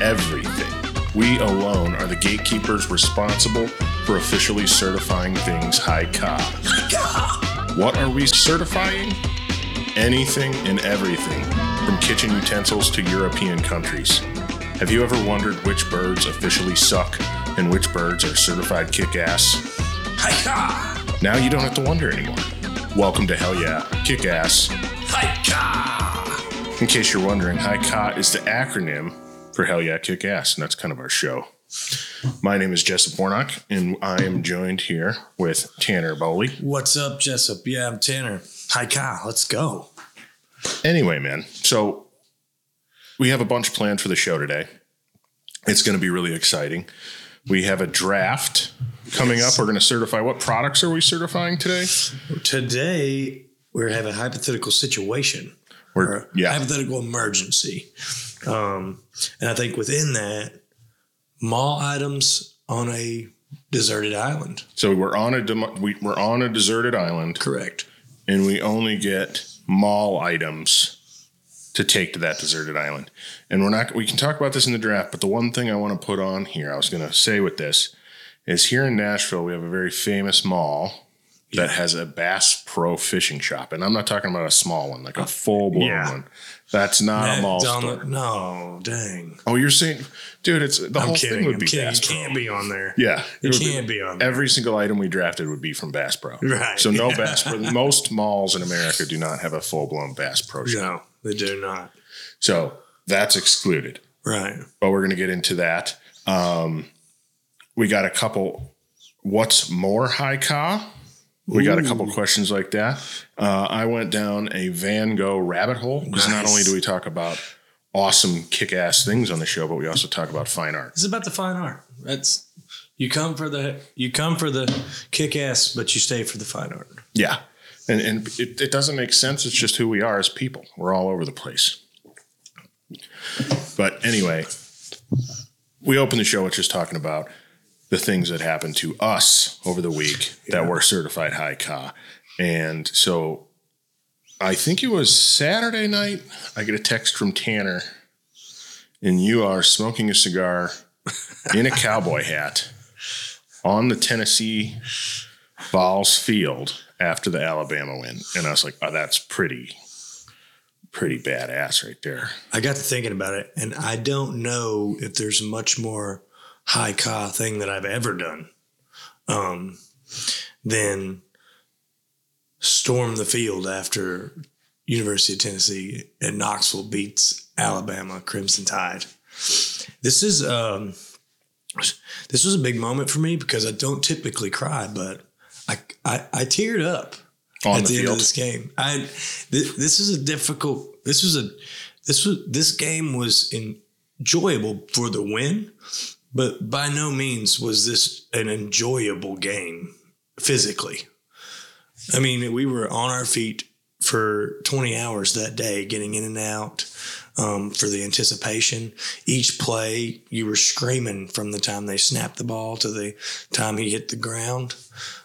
everything. We alone are the gatekeepers responsible for officially certifying things high ka. What are we certifying? Anything and everything, from kitchen utensils to European countries. Have you ever wondered which birds officially suck and which birds are certified kick ass? Hi-ka! Now you don't have to wonder anymore. Welcome to Hell Yeah, Kick Ass. Hi-ka! In case you're wondering, High Ka is the acronym for Hell Yeah, Kick Ass, and that's kind of our show. My name is Jessup Warnock, and I am joined here with Tanner Bowley. What's up, Jessup? Yeah, I'm Tanner. Hi, Kyle. let's go. Anyway, man, so we have a bunch planned for the show today. It's going to be really exciting. We have a draft coming up. We're going to certify what products are we certifying today? Today, we have a hypothetical situation. We're, yeah, hypothetical emergency. Um, and I think within that, mall items on a deserted island. so we're on a dem- we, we're on a deserted island, Correct. and we only get mall items to take to that deserted island. And we're not we can talk about this in the draft, but the one thing I want to put on here, I was going to say with this is here in Nashville we have a very famous mall that has a Bass Pro fishing shop, and I'm not talking about a small one, like a full blown Yeah. one. That's not a mall store. the- no, dang. oh, you're saying, dude, it's the I'm whole kidding. thing would I'm be kidding. Bass It Pro. can't be on there. Yeah, It be- can't be on there. Every single item we drafted would be from Bass Pro. Right, So no yeah. Bass Pro. Most malls in America do not have a full blown Bass Pro shop. No, they do not. So that's excluded. Right. But we're going to get into that. Um, we got a couple. What's more high ka? We got a couple questions like that. Uh, I went down a Van Gogh rabbit hole because not only do we talk about awesome kick ass things on the show, but we also talk about fine art. It's about the fine art. That's you come for the you come for the kick ass, but you stay for the fine art. Yeah. And, and it, it doesn't make sense. It's just who we are as people. We're all over the place. But anyway, we open the show with just talking about the things that happened to us over the week that were certified high ka. And so I think it was Saturday night. I get a text from Tanner, and you are smoking a cigar in a cowboy hat on the Tennessee Vols field after the Alabama win. And I was like, oh, that's pretty, pretty badass right there. I got to thinking about it, and I don't know if there's much more high ka thing that I've ever done um, than storm the field after University of Tennessee at Knoxville beats Alabama Crimson Tide. This is um, this was a big moment for me because I don't typically cry, but I I, I teared up On at the the, end field. of this game. I th- this is a difficult. This was a this was this game was enjoyable for the win, but by no means was this an enjoyable game physically. I mean, we were on our feet for 20 hours that day, getting in and out um, for the anticipation. Each play, you were screaming from the time they snapped the ball to the time he hit the ground.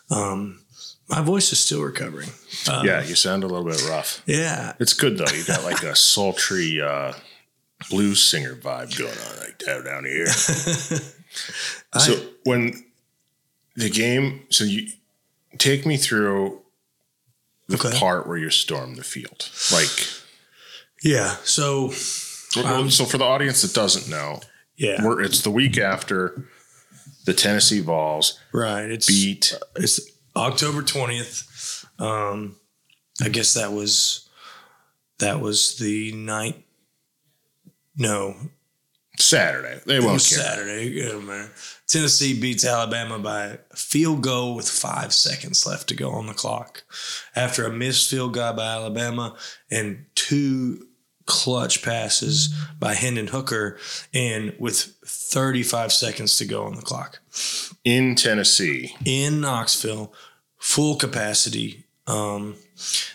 Um, my voice is still recovering. Uh, yeah, you sound a little bit rough. Yeah. It's good though. You got like a sultry uh, blues singer vibe going on like that down here. so when the game, so you take me through the Okay. part where you storm the field. Like, Yeah. So, Um, so for the audience that doesn't know, yeah. we're, it's the week after the Tennessee Vols Right. It's beat. it's October 20th. Um, I guess that was that was the night. No, Saturday. They won't was care. Saturday. Tennessee beats Alabama by a field goal with five seconds left to go on the clock. After a missed field goal by Alabama and two clutch passes by Hendon Hooker, and with 35 seconds to go on the clock. In Tennessee, in Knoxville, full capacity. Um,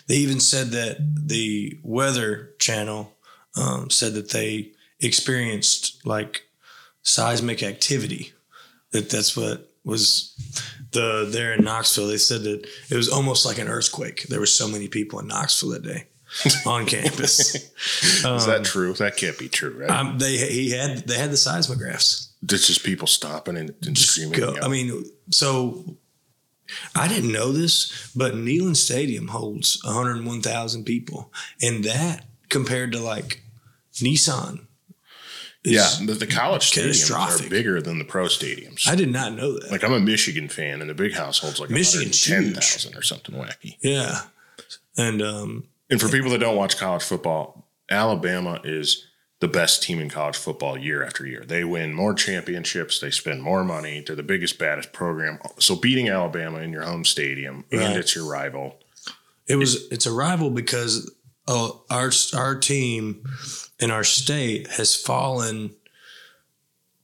they even said that the Weather Channel um, said that they experienced like seismic activity. That that's what was the there in Knoxville. They said that it was almost like an earthquake. There were so many people in Knoxville that day. on campus. Is that true? That can't be true, right? Um, they he had they had the seismographs. it's just people stopping and, and screaming. Go, I mean, so I didn't know this, but Neyland Stadium holds 101,000 people, and that compared to like Nissan. is- yeah, but the college stadiums are bigger than the pro stadiums. I did not know that. like I'm a Michigan fan, and the big house holds like Michigan ten thousand or something wacky. yeah, and um, And for people that don't watch college football, Alabama is the best team in college football year after year. They win more championships, they spend more money, they're the biggest, baddest program. So beating Alabama in your home stadium Right. and it's your rival. it was it's a rival because uh, our our team in our state has fallen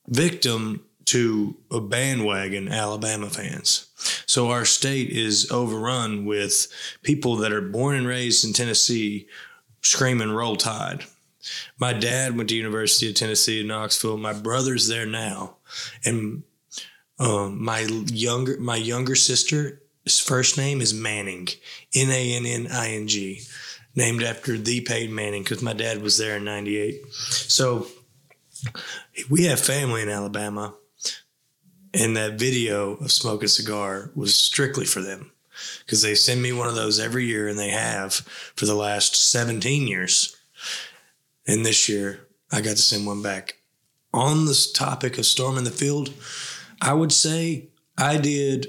victim to a bandwagon Alabama fans. So our state is overrun with people that are born and raised in Tennessee screaming roll tide. My dad went to University of Tennessee in Knoxville. My brother's there now. And um, my younger my younger sister his first name is Manning, N A N N I N G, named after the Peyton Manning because my dad was there in '98. So we have family in Alabama, and that video of Smoke a Cigar was strictly for them because they send me one of those every year, and they have for the last 17 years. And this year, I got to send one back. On this topic of storming the field, I would say I did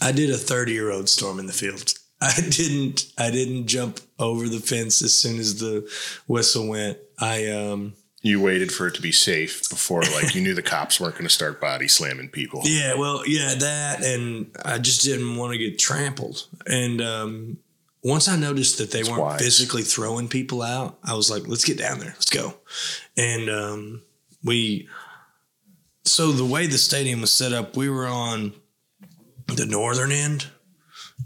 I did a 30 year old storm in the field. I didn't I didn't jump over the fence as soon as the whistle went. I um You waited for it to be safe before like you knew the cops weren't going to start body slamming people. yeah, well, yeah, that and I just didn't want to get trampled. And um once I noticed that they weren't wise. physically throwing people out, I was like, let's get down there. Let's go. And um we so the way the stadium was set up, we were on the northern end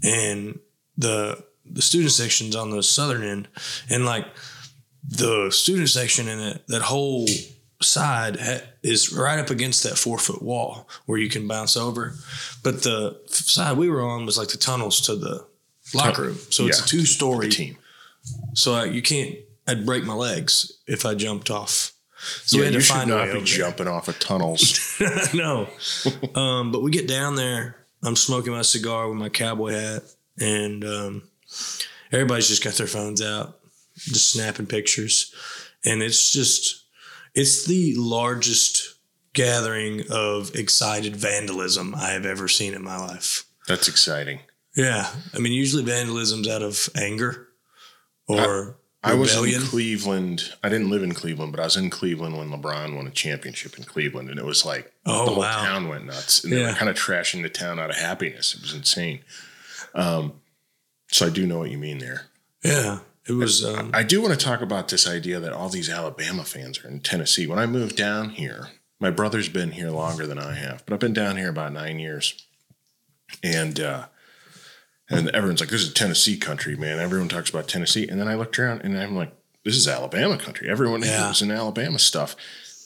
and the the student section's on the southern end and like the student section in it that whole side ha- is right up against that four foot wall where you can bounce over but the f- side we were on was like the tunnels to the locker room so it's a two story team. so I, you can't i'd break my legs if i jumped off so yeah, we had you to should find way not be there. jumping off of tunnels. no. Um, but we get down there. I'm smoking my cigar with my cowboy hat, and um, everybody's just got their phones out, just snapping pictures. And it's just, it's the largest gathering of excited vandalism I have ever seen in my life. That's exciting. Yeah. I mean, usually vandalism's out of anger or I was rebellion. in Cleveland. I didn't live in Cleveland, but I was in Cleveland when LeBron won a championship in Cleveland, and it was like Oh, the whole wow. town went nuts, and they were kind of trashing the town out of happiness. It was insane. Um, so I do know what you mean there. yeah. It was, um, I do want to talk about this idea that all these Alabama fans are in Tennessee. When I moved down here, my brother's been here longer than I have, but I've been down here about nine years, and uh, and everyone's like, "This is Tennessee country, man." Everyone talks about Tennessee, and then I looked around and I'm like, "This is Alabama country." Everyone Yeah. was in Alabama stuff,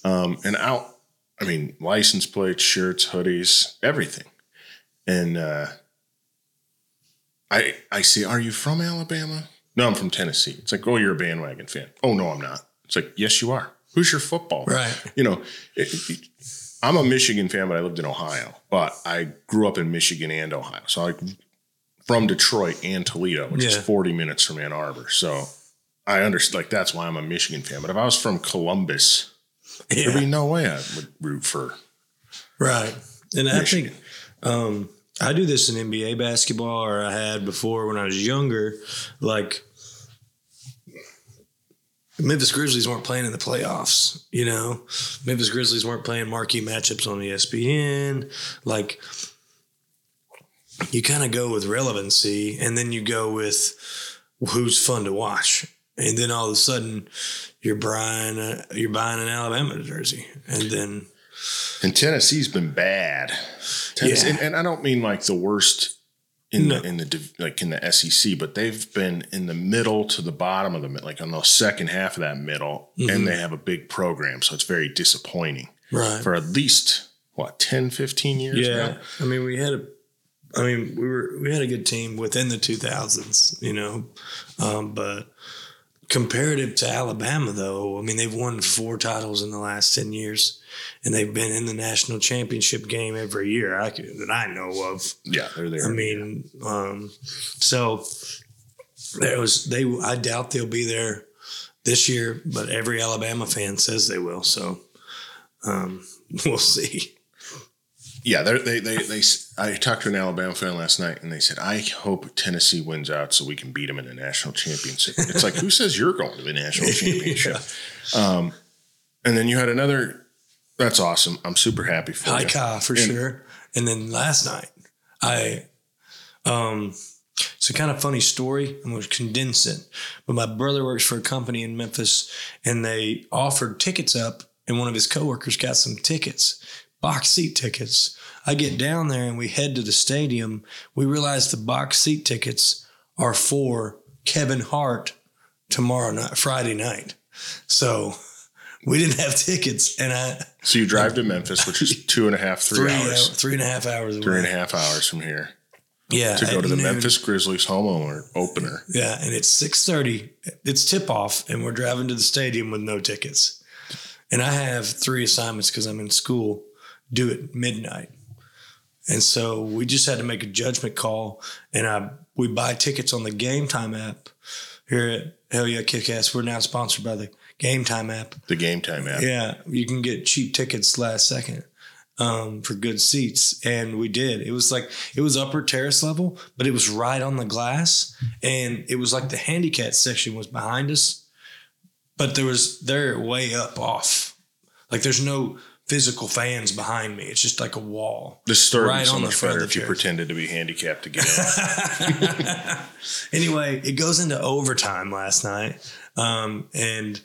um, and out. I mean, license plates, shirts, hoodies, everything, and uh, I I see. Are you from Alabama? No, I'm from Tennessee. It's like, oh, you're a bandwagon fan. Oh no, I'm not. It's like, yes, you are. Who's your football? Right. You know, it- it- I'm a Michigan fan, but I lived in Ohio. But I grew up in Michigan and Ohio, so I from Detroit and Toledo, which is 40 minutes from Ann Arbor. So I understand. Like that's why I'm a Michigan fan. But if I was from Columbus, yeah. there'd be no way I would root for. Right. And I think um, I do this in NBA basketball, or I had before when I was younger. Like Memphis Grizzlies weren't playing in the playoffs, you know. Memphis Grizzlies weren't playing marquee matchups on ESPN. Like you kind of go with relevancy, and then you go with who's fun to watch, and then all of a sudden you're buying a, you're buying an Alabama jersey, and then And Tennessee's been bad. Tennessee, Yeah. and, and I don't mean like the worst in No. the in the like in the SEC, but they've been in the middle to the bottom of the like on the second half of that middle, Mm-hmm. and they have a big program, so it's very disappointing right for at least what 10, 15 years Yeah, now. I mean, we had a I mean, we were we had a good team within the 2000s, you know, um, but comparative to Alabama, though, I mean, they've won four titles in the last 10 years, and they've been in the national championship game every year I can, that I know of. Yeah, they're there. I mean, um, so there was they. I doubt they'll be there this year, but every Alabama fan says they will. So um, we'll see. Yeah, they, they, they, I talked to an Alabama fan last night and they said, I hope Tennessee wins out so we can beat them in the national championship. It's like, who says you're going to the national championship? Um, and then you had another, that's awesome. I'm super happy for High you. Ka for And- sure. And then last night, I um it's a kind of funny story. I'm going to condense it. But my brother works for a company in Memphis, and they offered tickets up, and one of his coworkers got some tickets, box seat tickets. I get down there and we head to the stadium. We realize the box seat tickets are for Kevin Hart tomorrow night, Friday night. So we didn't have tickets, and I So you drive to Memphis, which is two and a half, three, three hours, hour- three and a half hours away. three and a half hours from here Yeah, to go to the noon. Memphis Grizzlies homeowner opener. Yeah, and it's six thirty. It's tip off, and we're driving to the stadium with no tickets. And I have three assignments because I'm in school due it midnight, and so we just had to make a judgment call. And I we buy tickets on the Game Time app here at Hell Yeah Kickass. We're now sponsored by the Game Time app. The game time app. Yeah, you can get cheap tickets last second um, for good seats, and we did. It was like it was upper terrace level, but it was right on the glass, and it was like the handicap section was behind us, but there was they're way up off. Like there's no physical fans behind me. It's just like a wall. Story Right so on the front if you pretended to be handicapped to get in. anyway, it goes into overtime last night, um, and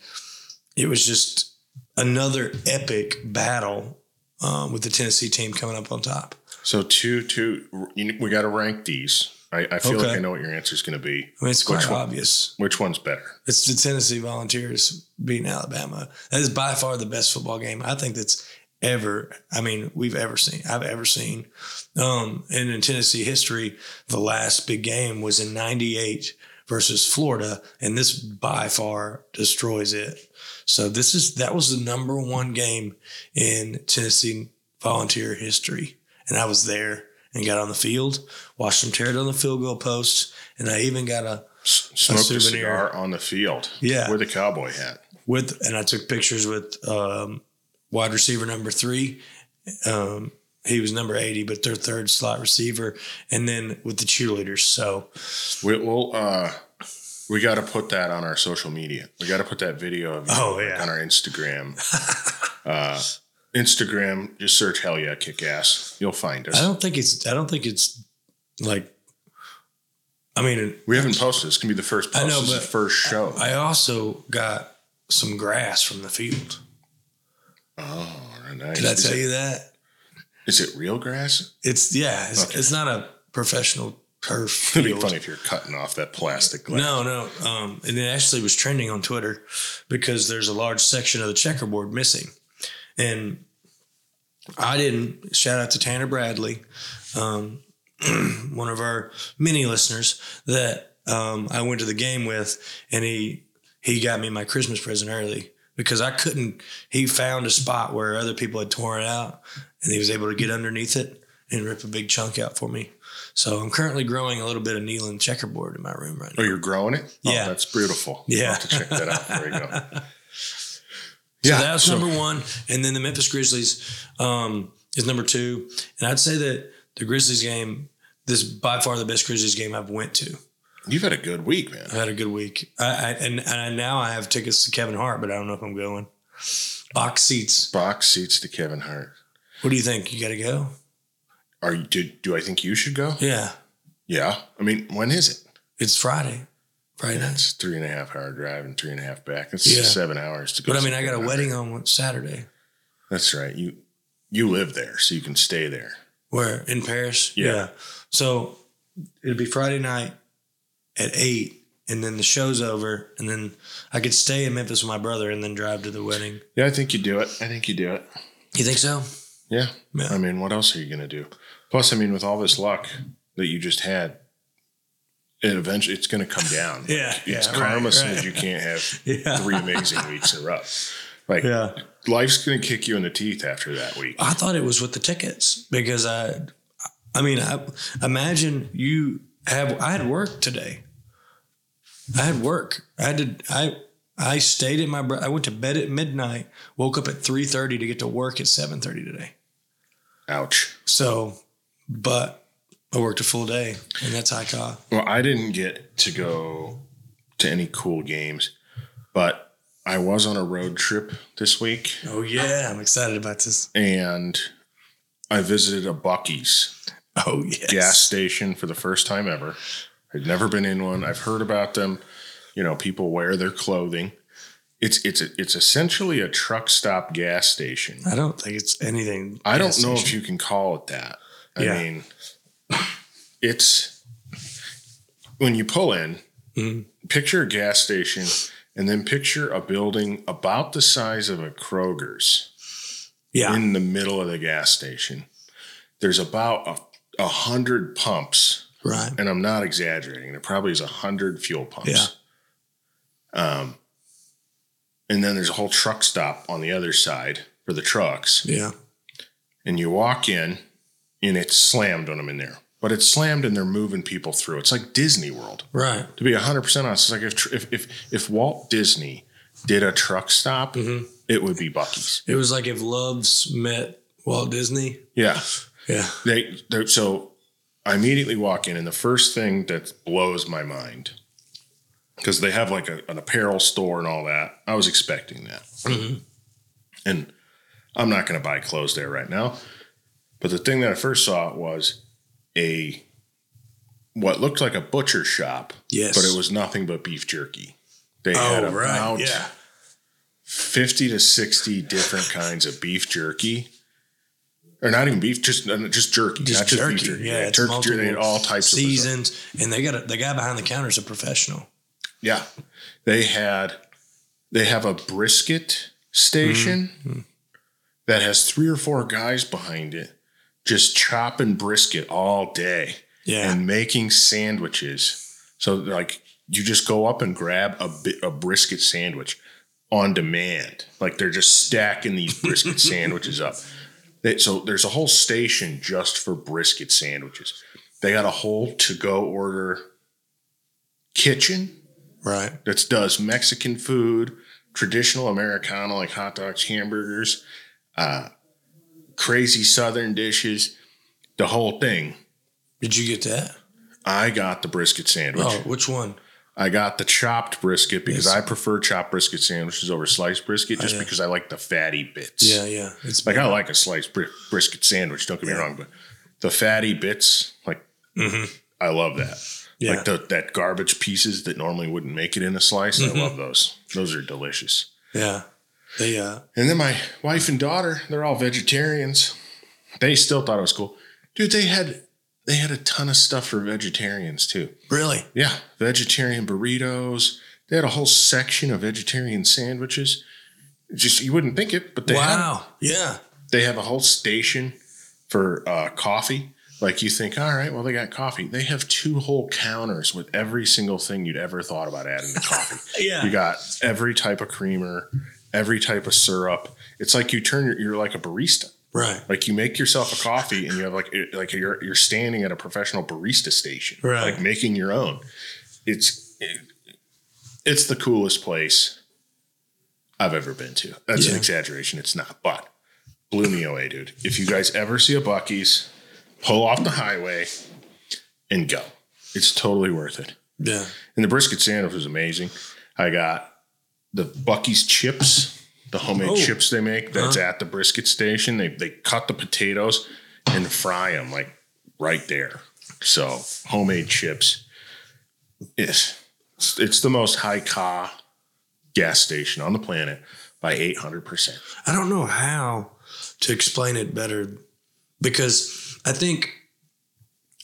it was just another epic battle um, with the Tennessee team coming up on top. so two, two, you, we got to rank these. I, I feel like I know what your answer is going to be. I mean, it's quite Which one? obvious. Which one's better? It's the Tennessee Volunteers beating Alabama. That is by far the best football game I think that's ever. I mean, we've ever seen. I've ever seen. Um, and in Tennessee history, the last big game was in '98 versus Florida, and this by far destroys it. So this is that was the number one game in Tennessee Volunteer history, and I was there and got on the field, watched them tear down the field goal posts, and I even got a Smoked a, souvenir. cigar on the field. Yeah. With a cowboy hat. with and I took pictures with um, wide receiver number three. Um, he was number eighty, but their third slot receiver, and then with the cheerleaders. So We, we'll, uh, we got to put that on our social media. We got to put that video of you Oh, yeah. on our Instagram. uh, Instagram, just search "Hell Yeah Kick Ass." You'll find us. I don't think it's I don't think it's like. I mean, We haven't posted. This can be the first post. I know, but the first show. I also got some grass from the field. oh, nice. Did I tell it- you that? Is it real grass? It's yeah. It's, Okay. it's not a professional turf It'd be funny if you're cutting off that plastic glass. No, no. Um, and it actually was trending on Twitter because there's a large section of the checkerboard missing. And I didn't. Shout out to Tanner Bradley, um, one of our many listeners that um, I went to the game with, and he he got me my Christmas present early because I couldn't. He found a spot where other people had torn it out, and he was able to get underneath it and rip a big chunk out for me. So I'm currently growing a little bit of Neyland checkerboard in my room right now. Oh, you're growing it? Yeah. Oh, that's beautiful. Yeah. I'll have to check that out. There you go. So Yeah, that's so- number one, and then the Memphis Grizzlies um, is number two. And I'd say that the Grizzlies game, this is by far the best Grizzlies game I've went to. You've had a good week, man. I've had a good week, I, I, and, and I, now I have tickets to Kevin Hart, but I don't know if I'm going. Box seats. Box seats to Kevin Hart. What do you think? You got to go? Are you? Do, do I think you should go? Yeah, Yeah. I mean, when is it? it's Friday, Friday night. It's three and a half hour drive and three and a half back. It's Yeah. seven hours to go. But I mean, I got a wedding Hart. on Saturday. That's right. You you live there, so you can stay there. Where in Paris? Yeah. So it'd be Friday night at eight, and then the show's over, and then I could stay in Memphis with my brother, and then drive to the wedding. Yeah, I think you do it. I think you do it. You think so? Yeah. Yeah. I mean, what else are you gonna do? Plus, I mean, with all this luck, that you just had, it eventually it's going to come down. Yeah, it's yeah, karma right, says right. you can't have Yeah. three amazing weeks in a row. Like Yeah. life's going to kick you in the teeth after that week. I thought it was with the tickets because I, I mean, I imagine you have. I had work today. I had work. I had to. I I stayed in my. I went to bed at midnight. Woke up at three thirty to get to work at seven thirty today. Ouch. So, but I worked a full day, and that's high cost. Well, I didn't get to go to any cool games, but I was on a road trip this week Oh yeah, I'm excited about this. and I visited a Buc-ee's Oh yes. gas station for the first time ever. I'd never been in one. I've heard about them. You know, people wear their clothing. It's it's it's essentially a truck stop gas station. I don't think it's anything. I don't know if you can call it that. I Yeah. mean, it's when you pull in, Mhm. picture a gas station, and then picture a building about the size of a Kroger's Yeah. in the middle of the gas station. There's about a, a hundred pumps, right. and I'm not exaggerating. There probably is a hundred fuel pumps. Yeah. Um, and then there's a whole truck stop on the other side for the trucks Yeah. and you walk in and it's slammed when I'm in there. But it's slammed and they're moving people through. It's like Disney World. Right. To be 100% honest, it's like if, if, if, if Walt Disney did a truck stop, Mhm. it would be Buc-ee's. It was like if Love's met Walt Disney. Yeah. Yeah. They, so I immediately walk in and the first thing that blows my mind, because they have like a, an apparel store and all that. I was expecting that. Mhm. And I'm not going to buy clothes there right now. But the thing that I first saw was a what looked like a butcher shop, Yes. but it was nothing but beef jerky. They Oh, had right. Yeah. 50 to 60 different kinds of beef jerky. Or not even beef, just uh, just jerky, Just not just jerky. beef jerky. Yeah. it's turkey jerky, they had multiple all types of seasons, and they got a, the guy behind the counter is a professional. Yeah. They had they have a brisket station Mm-hmm. that has three or four guys behind it just chopping brisket all day Yeah. and making sandwiches. So like you just go up and grab a bit a brisket sandwich on demand. Like they're just stacking these brisket sandwiches up. They, so there's a whole station just for brisket sandwiches. They got a whole to go order kitchen right. that does Mexican food, traditional Americana like hot dogs, hamburgers, uh, crazy Southern dishes, the whole thing. Did you get that? I got the brisket sandwich. Oh, which one? I got the chopped brisket because Yes. I prefer chopped brisket sandwiches over sliced brisket just yeah. because I like the fatty bits. Yeah, yeah. It's Like I like a sliced bri- brisket sandwich, don't get me Yeah. wrong, but the fatty bits, like Mhm. I love that. Yeah. Like the, that garbage pieces that normally wouldn't make it in a slice. Mhm. I love those. Those are delicious. yeah. They uh And then my wife and daughter, they're all vegetarians. They still thought it was cool. Dude, they had they had a ton of stuff for vegetarians too. really Yeah, vegetarian burritos. They had a whole section of vegetarian sandwiches. Just you wouldn't think it, but they wow. Yeah. they have a whole station for uh, coffee. Like you think, all right, well they got coffee. They have two whole counters with every single thing you'd ever thought about adding to coffee. Yeah. You got every type of creamer, every type of syrup. It's like you turn your, you're like a barista. Right. Like you make yourself a coffee and you have like like you're you're standing at a professional barista station, Right. Like making your own. It's it, it's the coolest place I've ever been to. That's an exaggeration. It's not, but blew me away, dude. If you guys ever see a Buc-ee's, pull off the highway and go. It's totally worth it. Yeah. And the brisket sandwich was amazing. I got the Buc-ee's chips, the homemade Oh. chips they make. That's Uh-huh. at the brisket station. They they cut the potatoes and fry them like right there. So homemade chips. It's it's the most high ca gas station on the planet by eight hundred percent. I don't know how to explain it better because I think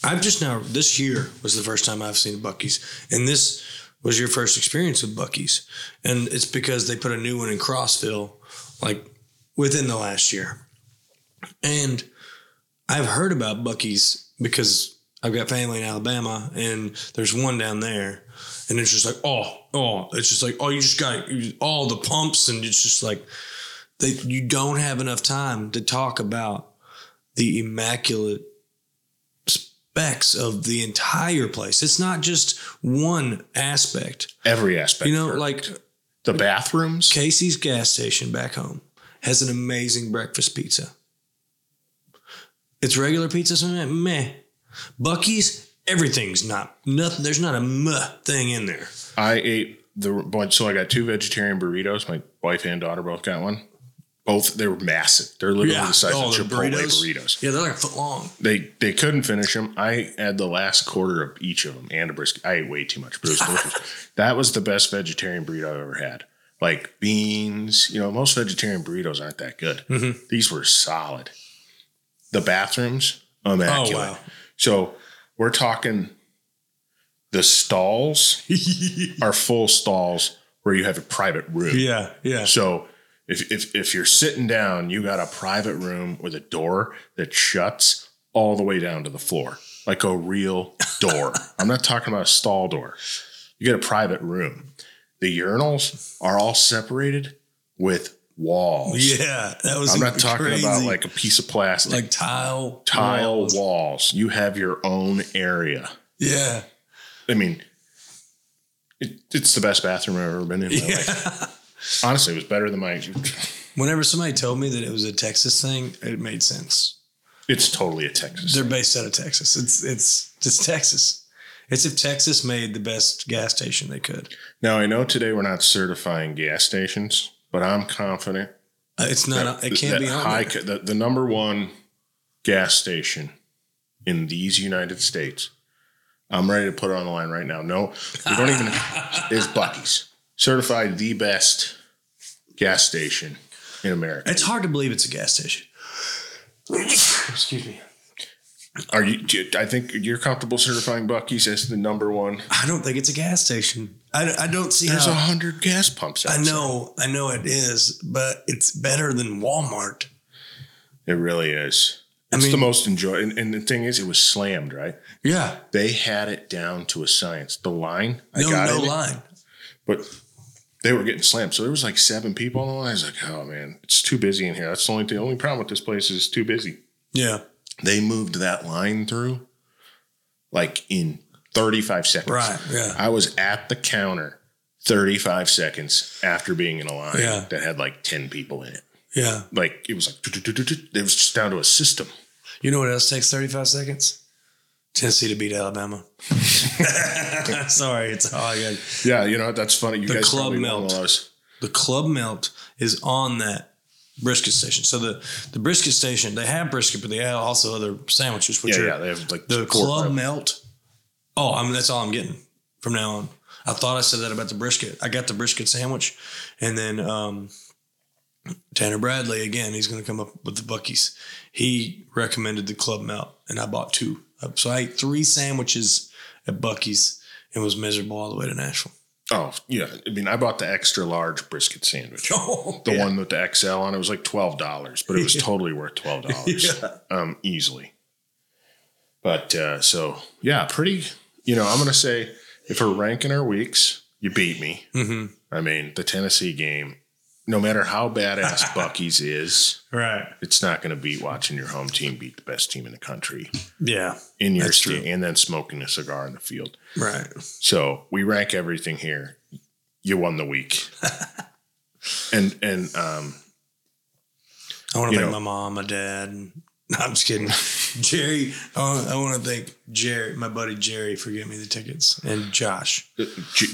I've just now this year was the first time I've seen Buc-ee's, and this was your first experience with Buc-ee's, and it's because they put a new one in Crossville, like within the last year, and I've heard about Buc-ee's because I've got family in Alabama, and there's one down there, and it's just like, oh, oh, it's just like, oh, you just got all the pumps, and it's just like, they, you don't have enough time to talk about the immaculate specs of the entire place. It's not just one aspect. Every aspect. You know, like the bathrooms. Casey's gas station back home has an amazing breakfast pizza. It's regular pizza, so meh. Buc-ee's, everything's not nothing. There's not a meh thing in there. I ate the bunch. So I got two vegetarian burritos. My wife and daughter both got one. Both they were massive. They're literally the size Oh, of Chipotle burritos. Yeah, they're like a foot long. They they couldn't finish them. I had the last quarter of each of them and a brisket. I ate way too much, but it was delicious. that was the best vegetarian burrito I've ever had. Like beans, you know, most vegetarian burritos aren't that good. Mm-hmm. These were solid. The bathrooms, immaculate. Oh, wow. So we're talking the stalls are full stalls where you have a private room. Yeah, yeah. So if, if if you're sitting down, you got a private room with a door that shuts all the way down to the floor, like a real door. I'm not talking about a stall door. You get a private room. The urinals are all separated with walls. Yeah, that was I'm not talking crazy. about like a piece of plastic. like tile tile walls. walls. You have your own area. Yeah, I mean, it, it's the best bathroom I've ever been in. in my life. Honestly, it was better than my. Whenever somebody told me that it was a Texas thing, it made sense. It's totally a Texas. They're based out of Texas. It's it's it's Texas. It's if Texas made the best gas station they could. Now I know today we're not certifying gas stations, but I'm confident Uh, It's not. it can't be high, there. the, the number one gas station in these United States. I'm ready to put it on the line right now. No, we don't even is Buc-ee's certified the best gas station in America. It's hard to believe it's a gas station. Excuse me. Are you? you- I think you're comfortable certifying Buc-ee's as the number one. I don't think it's a gas station. I, I don't see There's how. a hundred gas pumps. I know, I know it is, but it's better than Walmart. it really is. I It's the most enjoy. And, and the thing is, it was slammed. Right? Yeah, They had it down to a science. The line, I no, got no it, line. but they were getting slammed. So there was like seven people on the line. I was like, oh man, it's too busy in here. That's the only the only problem with this place is it's too busy. Yeah, They moved that line through like in 35 seconds. right. Yeah, I was at the counter 35 seconds after being in a line Yeah. that had like 10 people in it. yeah. Like it was like it was just down to a system. You know what else takes 35 seconds? Tennessee to beat Alabama. Sorry, it's all I got. Yeah, you know that's funny. You The guys club melt. one of those. The Club Melt is on that brisket station. So the, the brisket station, they have brisket, but they have also other sandwiches, which Yeah, are yeah, they have like the Club. Melt. Oh, I mean, that's all I'm getting from now on. I thought I said that about the brisket. I got the brisket sandwich, and then um, Tanner Bradley again. He's going to come up with the Buc-ee's. He recommended the Club Melt, and I bought two. So I ate three sandwiches at Buc-ee's and was miserable all the way to Nashville. Oh yeah, I mean I bought the extra large brisket sandwich. Oh, The one with the XL on it was like twelve dollars, but it was totally worth twelve dollars, Yeah. um, easily. But uh, so yeah, pretty. You know, I'm gonna say if we're ranking our weeks, you beat me. hmm I mean, the Tennessee game, no matter how badass Buc-ee's is, Right. it's not going to beat watching your home team beat the best team in the country Yeah. in your state and then smoking a cigar in the field. Right. So we rank everything here. You won the week. and and um I want to thank know- my mom, my dad. No, I'm just kidding. Jerry, I want, I want to thank Jerry, my buddy Jerry, for getting me the tickets, and Josh,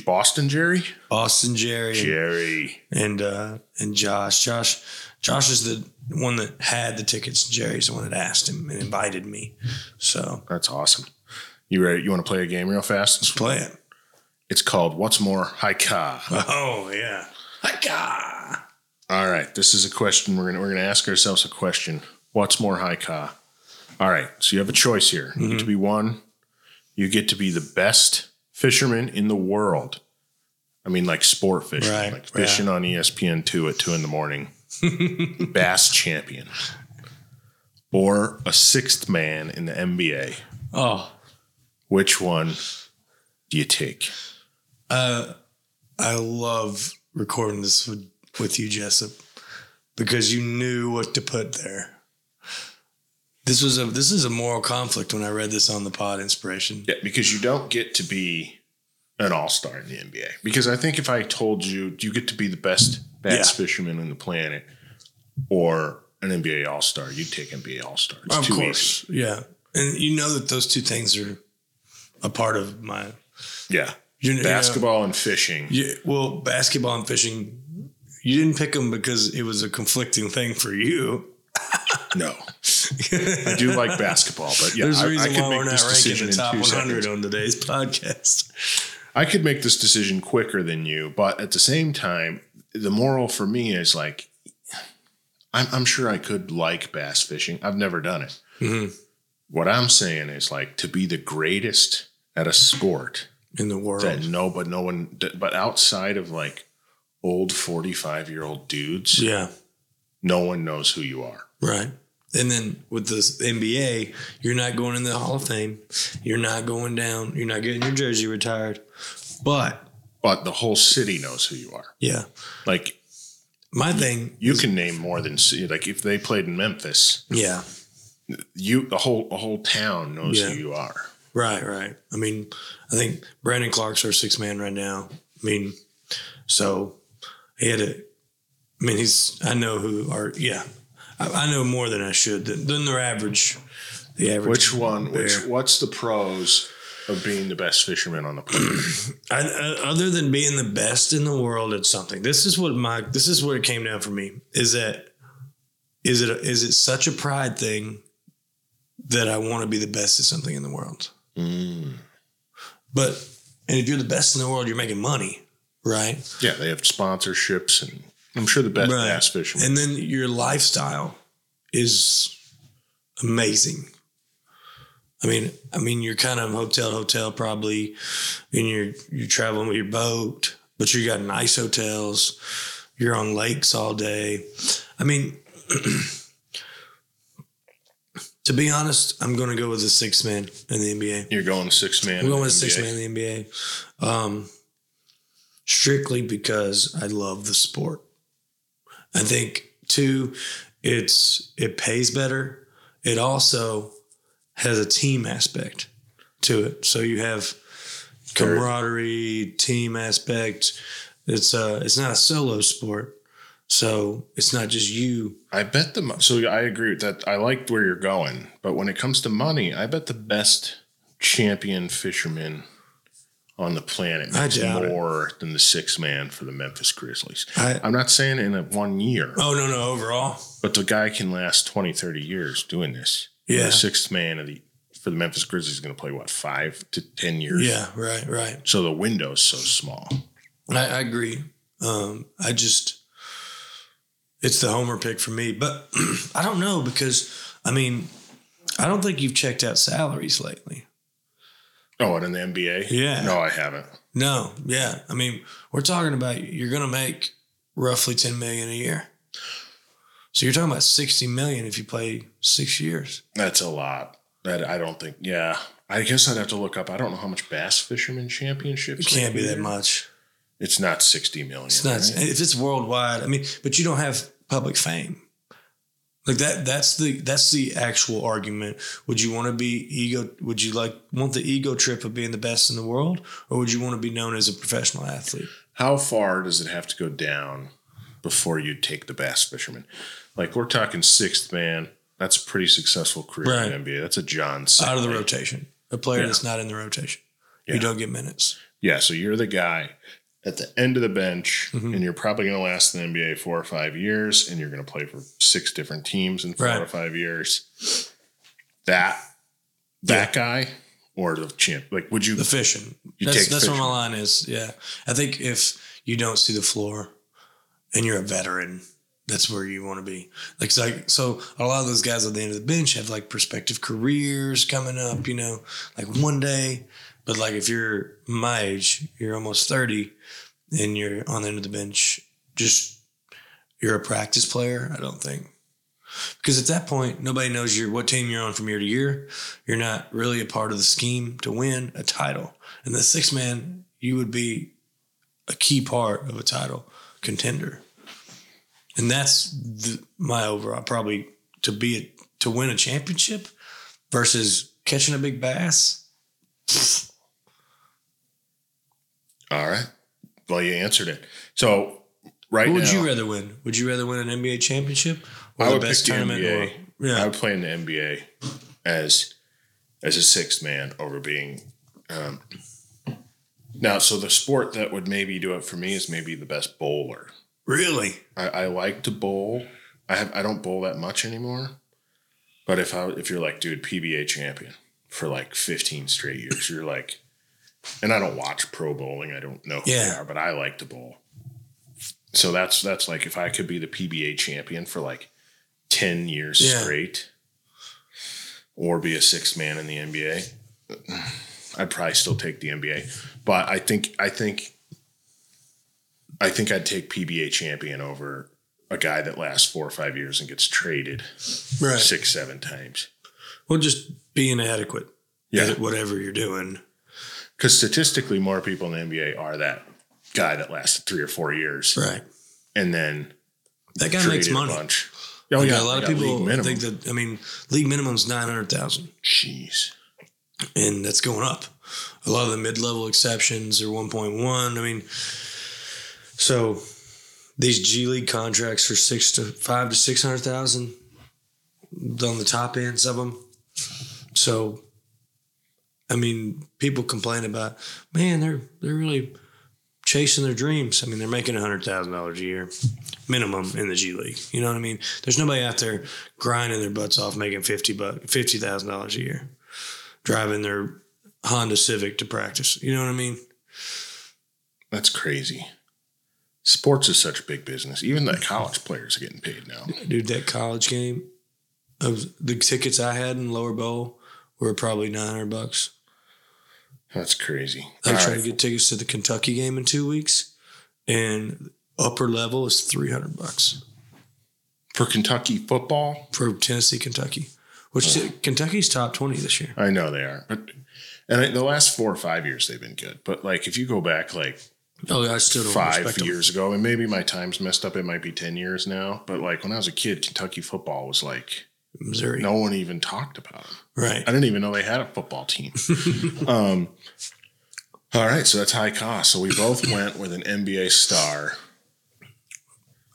Boston Jerry, Boston Jerry, Jerry. and uh, and Josh. Josh, Josh is the one that had the tickets. Jerry's the one that asked him and invited me. So That's awesome. You ready? You want to play a game real fast? Let's play it. It's called What's More Haika. Oh yeah. Hi-ka. All right, this is a question we're gonna we're gonna ask ourselves a question. What's more Haika? All right, so you have a choice here. You get to be one. You get to be the best fisherman in the world. I mean, like sport fishing, Right, like fishing on E ESPN two at two in the morning. Bass champion, or a sixth man in the NBA. Oh, Which one do you take? Uh, I love recording this with, with you, Jessup, because you knew what to put there. This was a this is a moral conflict when I read this on the pod inspiration. Yeah, because you don't get to be an all star in the NBA. Because I think if I told you you get to be the best bass Yeah. fisherman on the planet or an NBA all star, you'd take NBA all star. Of too course, yeah, and you know that those two things are a part of my. Yeah. you know- Basketball and fishing. Yeah, well, basketball and fishing, you didn't pick them because it was a conflicting thing for you. No. I do like basketball, but yeah, There's I, a I reason could why make we're this not ranking decision the top two 100 seconds. on today's podcast. I could make this decision quicker than you, but at the same time, the moral for me is like, I'm, I'm sure I could like bass fishing. I've never done it. Mhm. What I'm saying is like to be the greatest at a sport In the world, that no, but no one, but outside of like old 45 year old dudes, yeah, no one knows who you are. Right. And then with the NBA, you're not going in the Hall of Fame. You're not going down. You're not getting your jersey retired. But But the whole city knows who you are. yeah, Like my thing, you can name more than like if they played in Memphis, yeah, you the whole the whole town knows Yeah. who you are. Right, right. I mean, I think Brandon Clarke's our six man right now. I mean, so he had a. I mean, he's. I know who are. Yeah, I, I know more than I should than, than their average. The average. Which one? Which what's the pros of being the best fisherman on the planet? I, I, other than being the best in the world at something, this is what my. This is what it came down for me. Is that. Is it a, is it such a pride thing that I want to be the best at something in the world? Mm. But and if you're the best in the world, you're making money, right? Yeah, they have sponsorships, and I'm sure the best Right. bass fishermen. And then your lifestyle is amazing. I mean, I mean, you're kind of hotel to hotel probably, and you're you're traveling with your boat, but you got nice hotels. You're on lakes all day. I mean, to be honest, I'm going to go with the six man in the NBA. You're going six man. I'm going with six man in the NBA. Um, strictly because I love the sport. I think two, it's it pays better. It also has a team aspect to it. So you have camaraderie, team aspect. It's uh it's not a solo sport. So it's not just you. I bet the so I agree with that. I liked where you're going, but when it comes to money, I bet the best champion fisherman on the planet I doubt it. more than the six man for the Memphis Grizzlies. I, I'm not saying in a one year, oh no no overall. but the guy can last 20, 30 years doing this. Yeah. the sixth man of the for the Memphis Grizzlies is going to play what five to ten years. Yeah, right, right. So the window's so small. I, I agree. Um, I just, it's the homer pick for me. But I don't know because, I mean, I don't think you've checked out salaries lately. Oh, and in the NBA? Yeah. No, I haven't. No, yeah. I mean, we're talking about you're going to make roughly 10 million a year. So you're talking about 60 million if you play six years. That's a lot. That I don't think. Yeah, I guess I'd have to look up. I don't know how much bass fisherman championships. It can't be that much. It's not sixty million. It's not, right? if it's worldwide, I mean, but you don't have public fame. Like that, that's the that's the actual argument. Would you want to be ego? Would you like want the ego trip of being the best in the world, or would you want to be known as a professional athlete? How far does it have to go down before you take the bass fisherman? Like we're talking sixth man. That's a pretty successful career in the NBA. That's a John Out of the rotation, a player Yeah. that's not in the rotation, Yeah. you don't get minutes. Yeah, so you're the guy at the end of the bench, Mhm. and you're probably going to last in the NBA four or five years, and you're going to play for six different teams in four Right. or five years. That that guy or the champ? Like, would you? The fishing. You that's that's where my line is. Yeah, I think if you don't see the floor, and you're a veteran, that's where you want to be. Like, so, like, so a lot of those guys at the end of the bench have like prospective careers coming up. You know, like one day. But like, if you're my age, you're almost thirty, and you're on the end of the bench, just you're a practice player. I don't think. Because at that point, nobody knows your what team you're on from year to year. You're not really a part of the scheme to win a title. And the six man, you would be a key part of a title contender. And that's the, my overall probably to be a, to win a championship versus catching a big bass. All right. Well, you answered it. So right What would now, you rather win? Would you rather win an NBA championship or I the best pick the tournament? NBA. Or, yeah, I would play in the NBA as as a sixth man over being. Um, now, so the sport that would maybe do it for me is maybe the best bowler. really. I, I like to bowl. I have I don't bowl that much anymore. But if I if you're like, dude, PBA champion for like 15 straight years, you're like, and I don't watch pro bowling. I don't know who they Yeah. are, but I like to bowl. So that's that's like if I could be the PBA champion for like 10 years Yeah. straight, or be a sixth man in the NBA, I'd probably still take the NBA. But I think I think I think I'd take PBA champion over a guy that lasts four or five years and gets traded Right. six, seven times. Well, just being adequate Yeah. whatever you're doing. Because statistically, more people in the NBA are that guy that lasted three or four years Right. and then That guy makes money. a bunch. Oh, Like, yeah. a lot of people think that. I mean, league minimum's nine hundred thousand, Jeez. and that's going up. A lot of the mid-level exceptions are one point one. I mean, so these G League contracts are six to five to six hundred thousand on the top ends of them. So, I mean, people complain about, man, they're they're really chasing their dreams. I mean, they're making hundred thousand dollars a year minimum in the G League. You know what I mean? There's nobody out there grinding their butts off making fifty buck fifty thousand dollars a year, driving their Honda Civic to practice. You know what I mean? That's crazy. Sports is such a big business. Even the college players are getting paid now. Dude, that college game, was, the tickets I had in lower bowl were probably nine hundred bucks. That's crazy. I All tried right. to get tickets to the Kentucky game in two weeks, and upper level is three hundred bucks For Kentucky football, for Tennessee, Kentucky, which Kentucky's top twenty this year. I know they are. But and I, the last four or five years they've been good. But like if you go back like Oh, I still five respect them. years ago, and maybe my time's messed up. It might be ten years now. But like when I was a kid, Kentucky football was like Missouri, no one even talked about it. Right? I didn't even know they had a football team. um, all right, so that's HYKA. So we both went with an NBA star.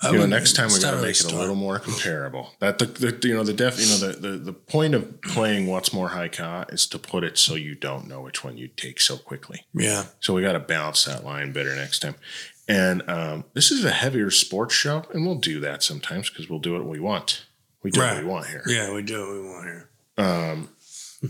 I You know, next time we it's got not to make it a little more comparable. That the, the you know the def you know the, the the point of playing what's more HYKA is to put it so you don't know which one you take so quickly. Yeah, So we got to balance that line better next time. And um, this is a heavier sports show, and we'll do that sometimes because we'll do what we want. We do Right. what we want here. yeah, we do what we want here. Um,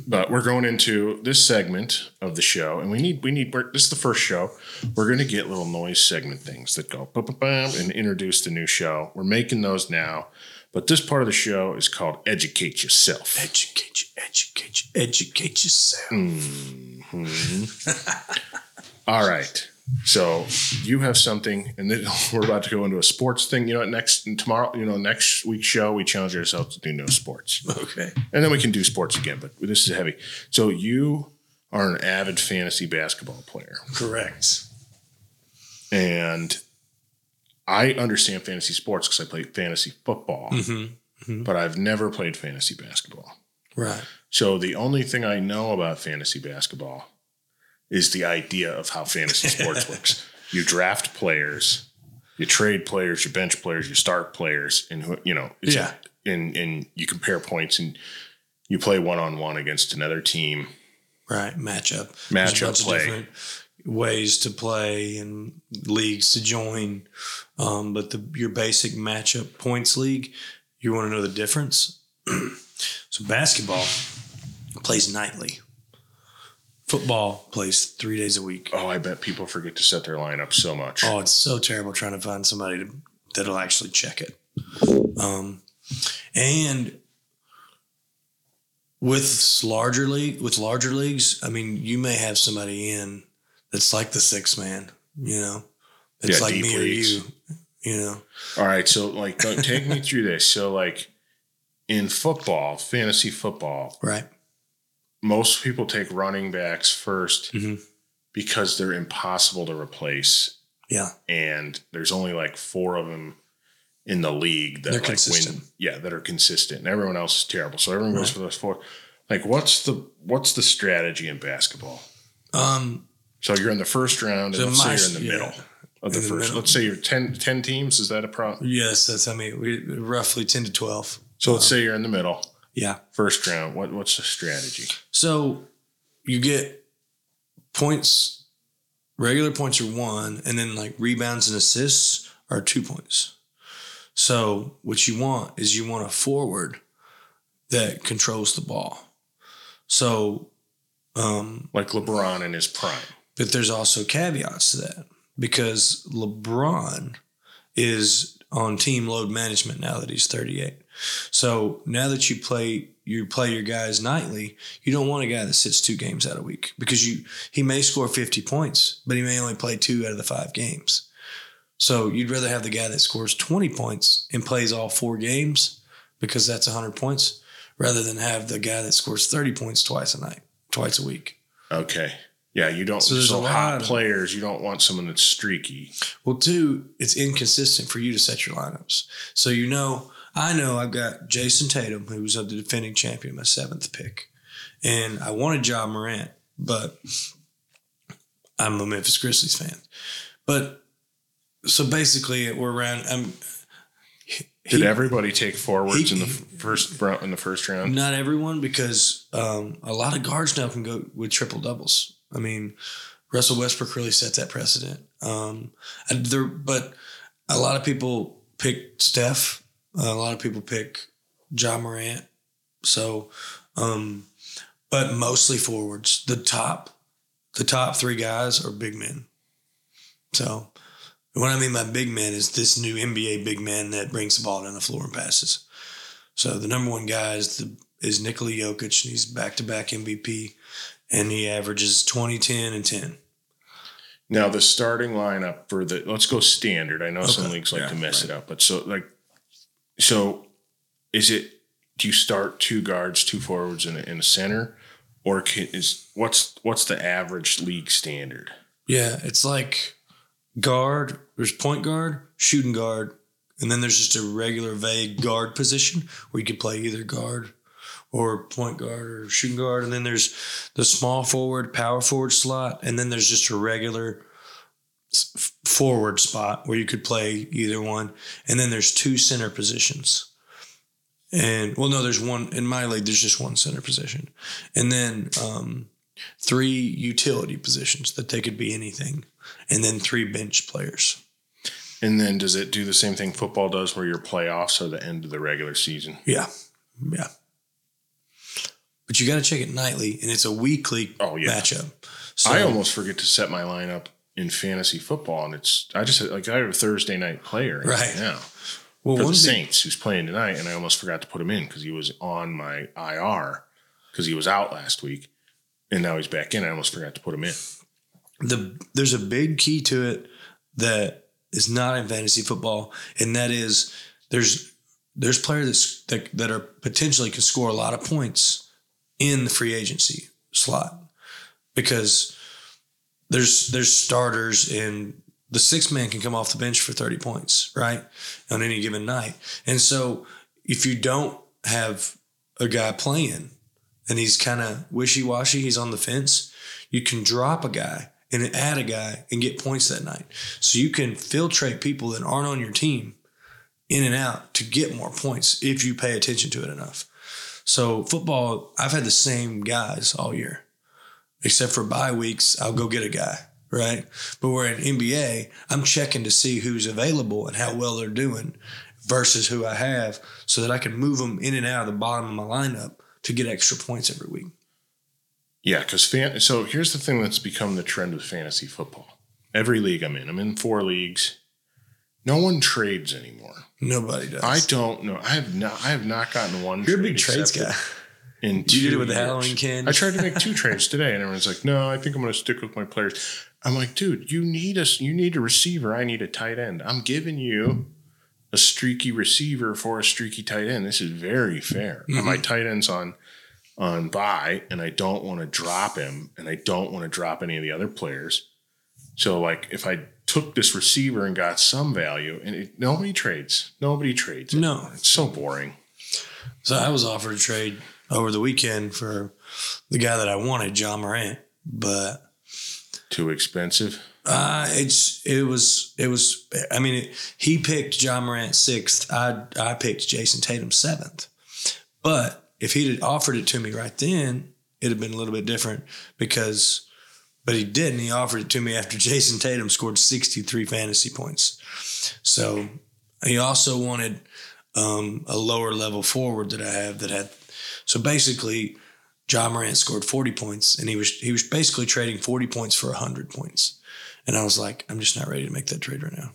but we're going into this segment of the show, and we need we need. We're, this is the first show. We're going to get little noise segment things that go bum, bum, bum, and introduce the new show. We're making those now, but this part of the show is called "Educate Yourself." Educate you, educate you, educate yourself. Mm-hmm. All right. So you have something, and then we're about to go into a sports thing. You know, what, next tomorrow, you know, next week's show, we challenge ourselves to do no sports. Okay. and then we can do sports again. But this is heavy. So you are an avid fantasy basketball player, Correct. and I understand fantasy sports because I play fantasy football, Mm-hmm. but I've never played fantasy basketball. Right. So the only thing I know about fantasy basketball is the idea of how fantasy sports works. You draft players, you trade players, you bench players, you start players, and who- you know, it's Yeah. and and you compare points and you play one on one against another team. Right. Matchup. Matchup play. different ways to play and leagues to join. Um, but the your basic matchup points league, you want to know the difference. so basketball plays nightly. Football plays three days a week. Oh, I bet people forget to set their lineup so much. Oh, it's so terrible trying to find somebody to, that'll actually check it. Um, and with larger league, with larger leagues, I mean, you may have somebody in that's like the six man, you know, it's Yeah, like me leagues. or you, you know. All right, so like take me through this. So like in football, fantasy football, Right. Most people take running backs 1st Mhm. because they're impossible to replace. Yeah. And there's only like four of them in the league that They're like consistent. win. Yeah, that are consistent. And everyone else is terrible. So everyone goes for those four. Like, what's the what's the strategy in basketball? Um, So you're in the first round, and So let's say you're in the yeah. middle of the the first. middle. Let's say you're 10, 10 teams. Is that a problem? yes, that's, I mean, we roughly 10 to 12. So let's say you're in the middle, Yeah. first round. What what's the strategy? So you get points, regular points are one, and then like rebounds and assists are two points. So what you want is you want a forward that controls the ball. So, um, Like LeBron in his prime. but there's also caveats to that because LeBron is on team load management now that he's 38. So now that you play you play your guys nightly, you don't want a guy that sits two games out a week because you he may score 50 points, but he may only play two out of the five games. So you'd rather have the guy that scores 20 points and plays all four games because that's 100 points rather than have the guy that scores 30 points twice a night, twice a week. Okay. Yeah, you don't. So So, there's a lot hot of- players. You don't want someone that's streaky. Well, two, it's inconsistent for you to set your lineups. So you know, I know I've got Jayson Tatum, who was the defending champion, my seventh pick, and I wanted Ja Morant, but I'm a Memphis Grizzlies fan. But so basically, we're around. I'm. Did everybody take forwards he- in the first round? In the first round, Not everyone, because um, a lot of guards now can go with triple doubles. I mean, Russell Westbrook really set that precedent. Um, there, but a lot of people pick Steph. A lot of people pick Ja Morant. So, um, but mostly forwards. The top, the top three guys are big men. So, what I mean by big man is this new NBA big man that brings the ball down the floor and passes. So the number one guy is the is Nikola Jokic, and he's back to back MVP, and he averages 20, 10, and 10. now the starting lineup for the let's go standard. I know some leagues like Yeah, to mess right. it up, but so like, so is it? Do you start two guards, two forwards, and a, and a center, or can, is what's what's the average league standard? Yeah, it's like guard, there's point guard, shooting guard, and then there's just a regular vague guard position where you could play either guard or point guard or shooting guard. And then there's the small forward, power forward slot, and then there's just a regular forward spot where you could play either one. And then there's two center positions. And well, no, there's one in my league. There's just one center position, and then um, three utility positions that they could be anything, and then three bench players. And then does it do the same thing football does, where your playoffs are the end of the regular season? Yeah, yeah. But you got to check it nightly, and it's a weekly Oh, yeah. matchup. So I almost forget to set my lineup in fantasy football, and it's I just like I have a Thursday night player Right. now well for the Saints who's playing tonight, and I almost forgot to put him in because he was on my IR because he was out last week, and now he's back in. I almost forgot to put him in. the there's a big key to it that is not in fantasy football, and that is there's there's players that that are potentially can score a lot of points in the free agency slot because there's there's starters and the six man can come off the bench for 30 points right on any given night. And so if you don't have a guy playing and he's kind of wishy-washy he's on the fence you can drop a guy and add a guy and get points that night. So you can filtrate people that aren't on your team in and out to get more points if you pay attention to it enough. So football i've had the same guys all year except for bye weeks i'll go get a guy right but we're in nba i'm checking to see who's available and how well they're doing versus who i have so that i can move them in and out of the bottom of my lineup to get extra points every week Yeah, because fan. So here's the thing that's become the trend with fantasy football. Every league I'm in, I'm in four leagues. No one trades anymore. nobody does I don't know. I have not. I have not gotten one. you're a big trades guy In You did it two with the years. Halloween candy? I tried to make two trades today, and everyone's like, "No, I think I'm going to stick with my players." I'm like, "Dude, you need us. You need a receiver. I need a tight end. I'm giving you a streaky receiver for a streaky tight end. This is very fair. Mhm. My tight end's on on buy, and I don't want to drop him, and I don't want to drop any of the other players. So, like, if I took this receiver and got some value, and it, nobody trades, nobody trades. it. No. it's so boring. So I was offered a trade over the weekend for the guy that I wanted, Ja Morant, but Too expensive. uh, it's it was it was. I mean, it, he picked Ja Morant sixth. I I picked Jayson Tatum seventh. But if he'd had offered it to me right then, it'd have been a little bit different because. But he didn't. He offered it to me after Jayson Tatum scored 63 fantasy points. So he also wanted um, a lower level forward that I have that had. So basically, Ja Morant scored 40 points, and he was he was basically trading 40 points for 100 points. And I was like, I'm just not ready to make that trade right now.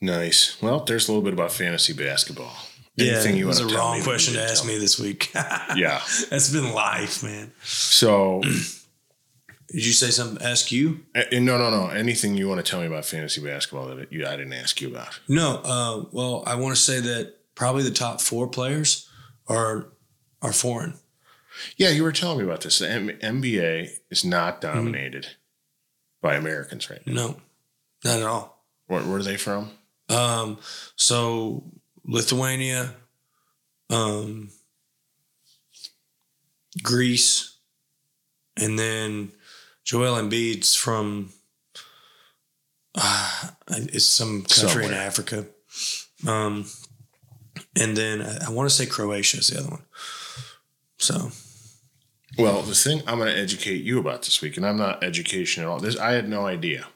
Nice. Well, there's a little bit about fantasy basketball. Yeah, Anything you it was a wrong me, question to ask tell me this week. Yeah. that's been life, man. So, Did you say something? Ask you? eh, no, no, no. Anything you want to tell me about fantasy basketball that you, I didn't ask you about? No. Uh, well, I want to say that probably the top four players are are foreign. Yeah, you were telling me about this. The M- NBA is not Mm-hmm. dominated by Americans right now. No, not at all. Where, where are they from? Um, so Lithuania, um, Greece, and then Joel Embiid's from uh, it's some country in Africa. Um, and then I, I want to say Croatia is the other one. So Well, the thing I'm going to educate you about this week, and I'm not education at all. This I had no idea.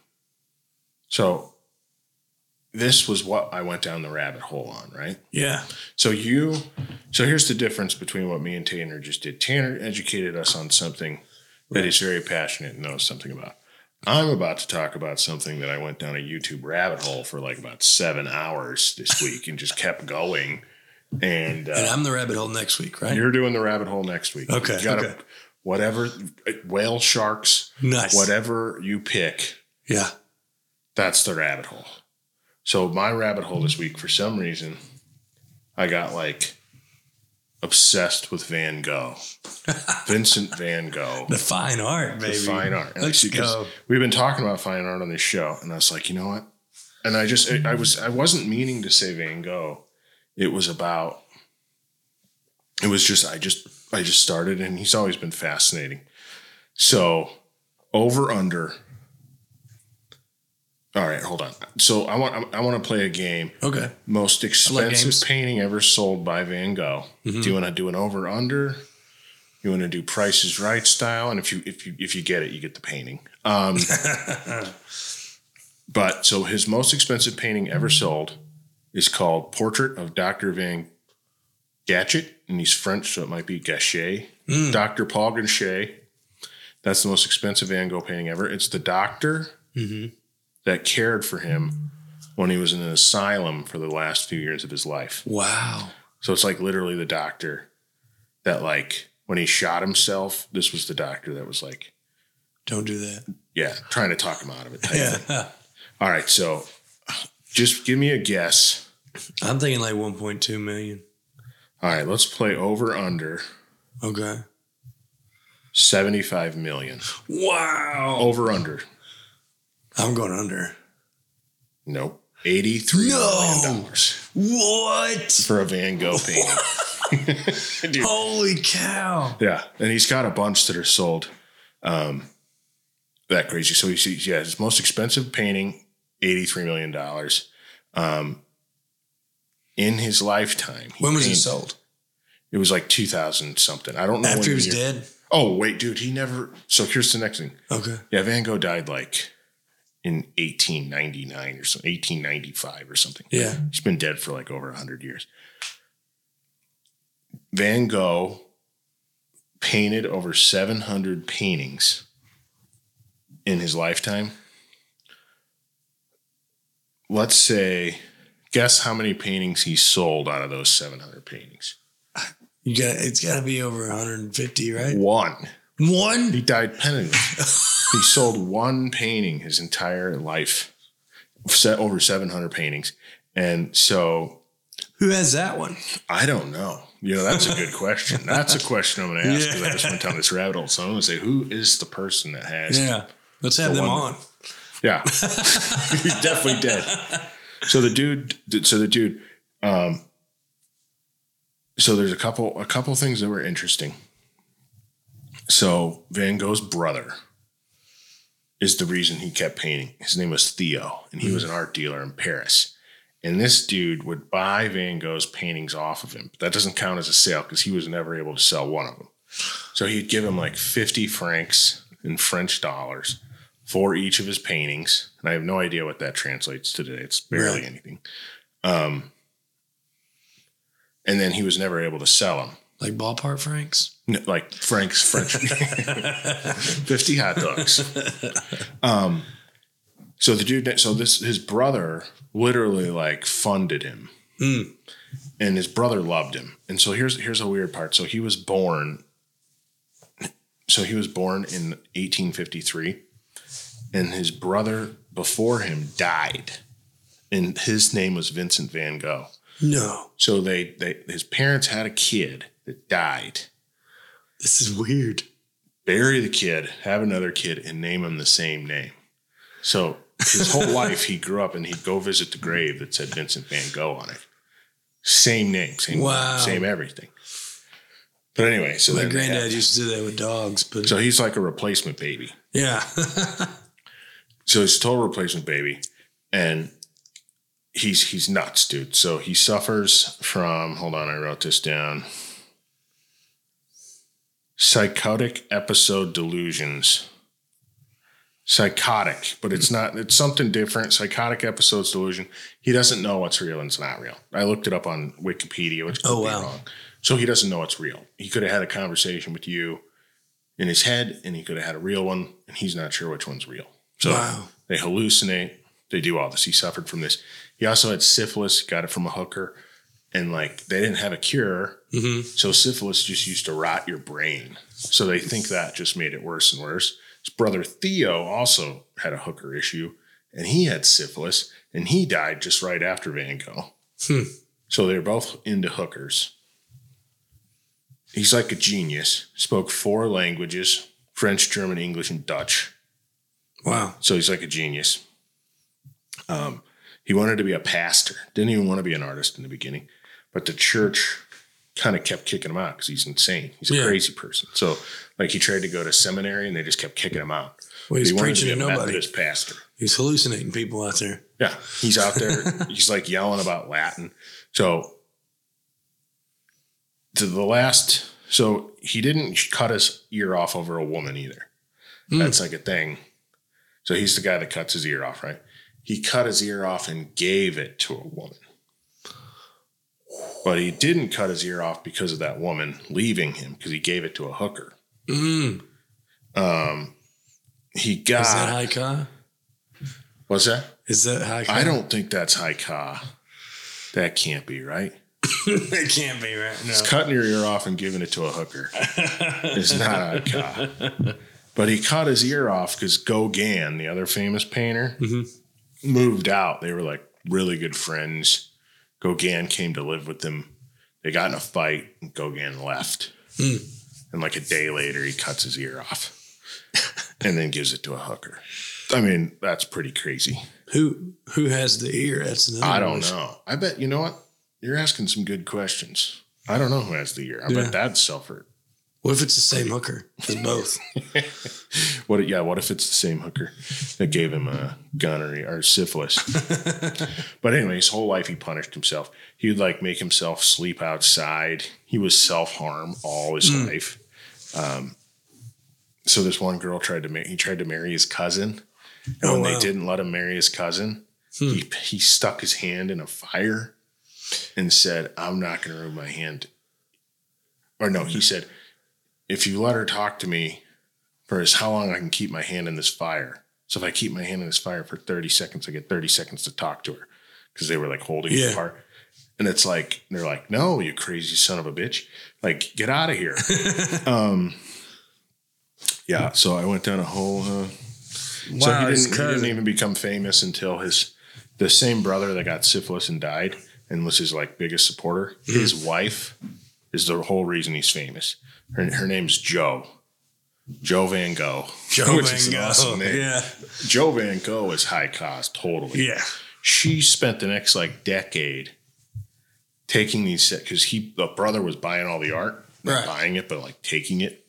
So, this was what I went down the rabbit hole on, right? yeah, So you, so here's the difference between what me and Tanner just did. Tanner educated us on something that he's very passionate and knows something about. I'm about to talk about something that I went down a YouTube rabbit hole for like about seven hours this week and just kept going. And, uh, and I'm the rabbit hole next week, right? you're doing the rabbit hole next week. Okay, You gotta- okay. Whatever, whale sharks, Nice. whatever you pick, Yeah. that's the rabbit hole. So my rabbit hole this week, for some reason, I got like obsessed with Van Gogh, Vincent Van Gogh, The fine art, baby. the fine art. And Let's go. We've been talking about fine art on this show, and I was like, you know what? And I just, I, I was, I wasn't meaning to say Van Gogh. It was about. It was just, I just, I just started, and he's always been fascinating. So, over under. All right, hold on. So I want, I want to play a game. Okay. Most expensive painting ever sold by Van Gogh. Do you want to do an over under? You want to do Price is Right style, and if you if you if you get it, you get the painting. Um, but so his most expensive painting ever sold is called Portrait of Doctor Van Gachet, and he's French, so it might be Gachet. Hmm. Doctor Paul Gachet. That's the most expensive Van Gogh painting ever. It's the doctor mm-hmm. that cared for him when he was in an asylum for the last few years of his life. Wow. So it's like literally the doctor that like when he shot himself, this was the doctor that was like, Don't do that. yeah, trying to talk him out of it. Yeah. All right, so just give me a guess. I'm thinking like 1.2 million. All right, let's play over under Okay. 75 million. Wow. Over under. I'm going under. Nope. 83 No. million dollars What? for a Van Gogh painting. Holy cow. Yeah, and he's got a bunch that are sold. Um, that crazy. So he's yeah, his most expensive painting, eighty three million dollars. Um, in his lifetime, he When was he sold? It was like two thousand something. I don't know. After when he was year- dead? Oh wait, dude, he never. So here's the next thing. Okay. Yeah, Van Gogh died like in eighteen ninety nine or something, eighteen ninety five or something. Yeah. He's been dead for like over 100 years. Van Gogh painted over 700 paintings in his lifetime. Let's say, guess how many paintings he sold out of those 700 paintings? You got it's got to be over 150, right? One. One? He died penniless. he sold one painting his entire life, set over 700 paintings. And so Who has that one? I don't know. You know, that's a good question. That's a question I'm going to ask because I just went down this rabbit hole. So I'm going to say, who is the person that has? Yeah. Let's have them one on. Yeah, he definitely did. So the dude, so the dude, um, so there's a couple, a couple things that were interesting. So Van Gogh's brother is the reason he kept painting. His name was Theo, and he was an art dealer in Paris. And this dude would buy Van Gogh's paintings off of him. But that doesn't count as a sale because he was never able to sell one of them. So he'd give him like 50 francs in French dollars for each of his paintings. And I have no idea what that translates to today. It's barely anything. Um, and then he was never able to sell them. Like ballpark Franks? N- Like Frank's French 50 hot dogs. Um, so the dude, so this, his brother literally like funded him Mm. and his brother loved him. And so here's, here's a weird part. So he was born, so he was born in 1853 and his brother before him died and his name was Vincent van Gogh. No. So they, they, his parents had a kid that died This is weird. bury the kid, have another kid, and name him the same name. So his whole life he grew up and he'd go visit the grave that said Vincent Van Gogh on it. Same name, same Wow. same everything. But anyway, so My granddad had- used to do that with dogs, but so he's like a replacement baby. yeah. So he's a total replacement baby, and he's he's nuts, dude. So he suffers from. Hold on, I wrote this down. Psychotic episode delusions. Psychotic, but it's not. It's something different. Psychotic episodes delusion. He doesn't know what's real and it's not real. I looked it up on Wikipedia, which could Oh, be wow. wrong. So he doesn't know what's real. He could have had a conversation with you in his head, and he could have had a real one, and he's not sure which one's real. So Wow. they hallucinate. They do all this. He suffered from this. He also had syphilis, got it from a hooker, and like they didn't have a cure. hmm So syphilis just used to rot your brain. So they think that just made it worse and worse. His brother Theo also had a hooker issue, and he had syphilis, and he died just right after Van Gogh. Hmm. So they're both into hookers. He's like a genius. Spoke four languages: French, German, English, and Dutch. Wow. So he's like a genius. Um, he wanted to be a pastor. Didn't even want to be an artist in the beginning, but the church kind of kept kicking him out because he's insane. He's a Yeah. crazy person. So like he tried to go to seminary and they just kept kicking him out. Well, he's he preaching to to nobody. Methodist pastor. He's hallucinating people out there. Yeah, he's out there. he's like yelling about Latin. So to the last, so he didn't cut his ear off over a woman either. Hmm. That's like a thing. So he's the guy that cuts his ear off, right? He cut his ear off and gave it to a woman. But he didn't cut his ear off because of that woman leaving him because he gave it to a hooker. Mm. Um, he got Is that HYKA? what's that? Is that HYKA? I don't think that's HYKA. That can't be right. it can't be right. No. It's cutting your ear off and giving it to a hooker it's not high ka. But he cut his ear off because Gauguin, the other famous painter, Mhm. moved out. They were like really good friends. Gauguin came to live with them. They got in a fight, and Gauguin left. Hmm. And like a day later, he cuts his ear off and then gives it to a hooker. I mean, that's pretty crazy. Who who has the ear? That's I don't question. know. I bet you know what? You're asking some good questions. I don't know who has the ear. I Yeah. bet that's Selford. What if it's the same hooker as both? What? Yeah. What if it's the same hooker that gave him a gonorrhea or syphilis? but anyway, his whole life he punished himself. He would like make himself sleep outside. He was self harm all his Hmm. life. Um, so this one girl tried to marry. He tried to marry his cousin, and Oh, when wow. they didn't let him marry his cousin, Hmm. he he stuck his hand in a fire and said, "I'm not going to ruin my hand." Or no, he said, "If you let her talk to me for as how long I can keep my hand in this fire. So if I keep my hand in this fire for 30 seconds, I get 30 seconds to talk to her because they were like holding Yeah. it apart." And it's like they're like, "No, you crazy son of a bitch! Like, get out of here." um, yeah. So I went down a whole. Uh, so he didn't, he didn't even become famous until his the same brother that got syphilis and died and was his like biggest supporter. His wife is the whole reason he's famous. Her, her name's Joe. Joe Van Gogh. Joe which is Van an Gogh. awesome name. Yeah. Joe Van Gogh is HYKA, totally. Yeah. She spent the next like decade taking these because he the brother was buying all the art, not Right. buying it, but like taking it.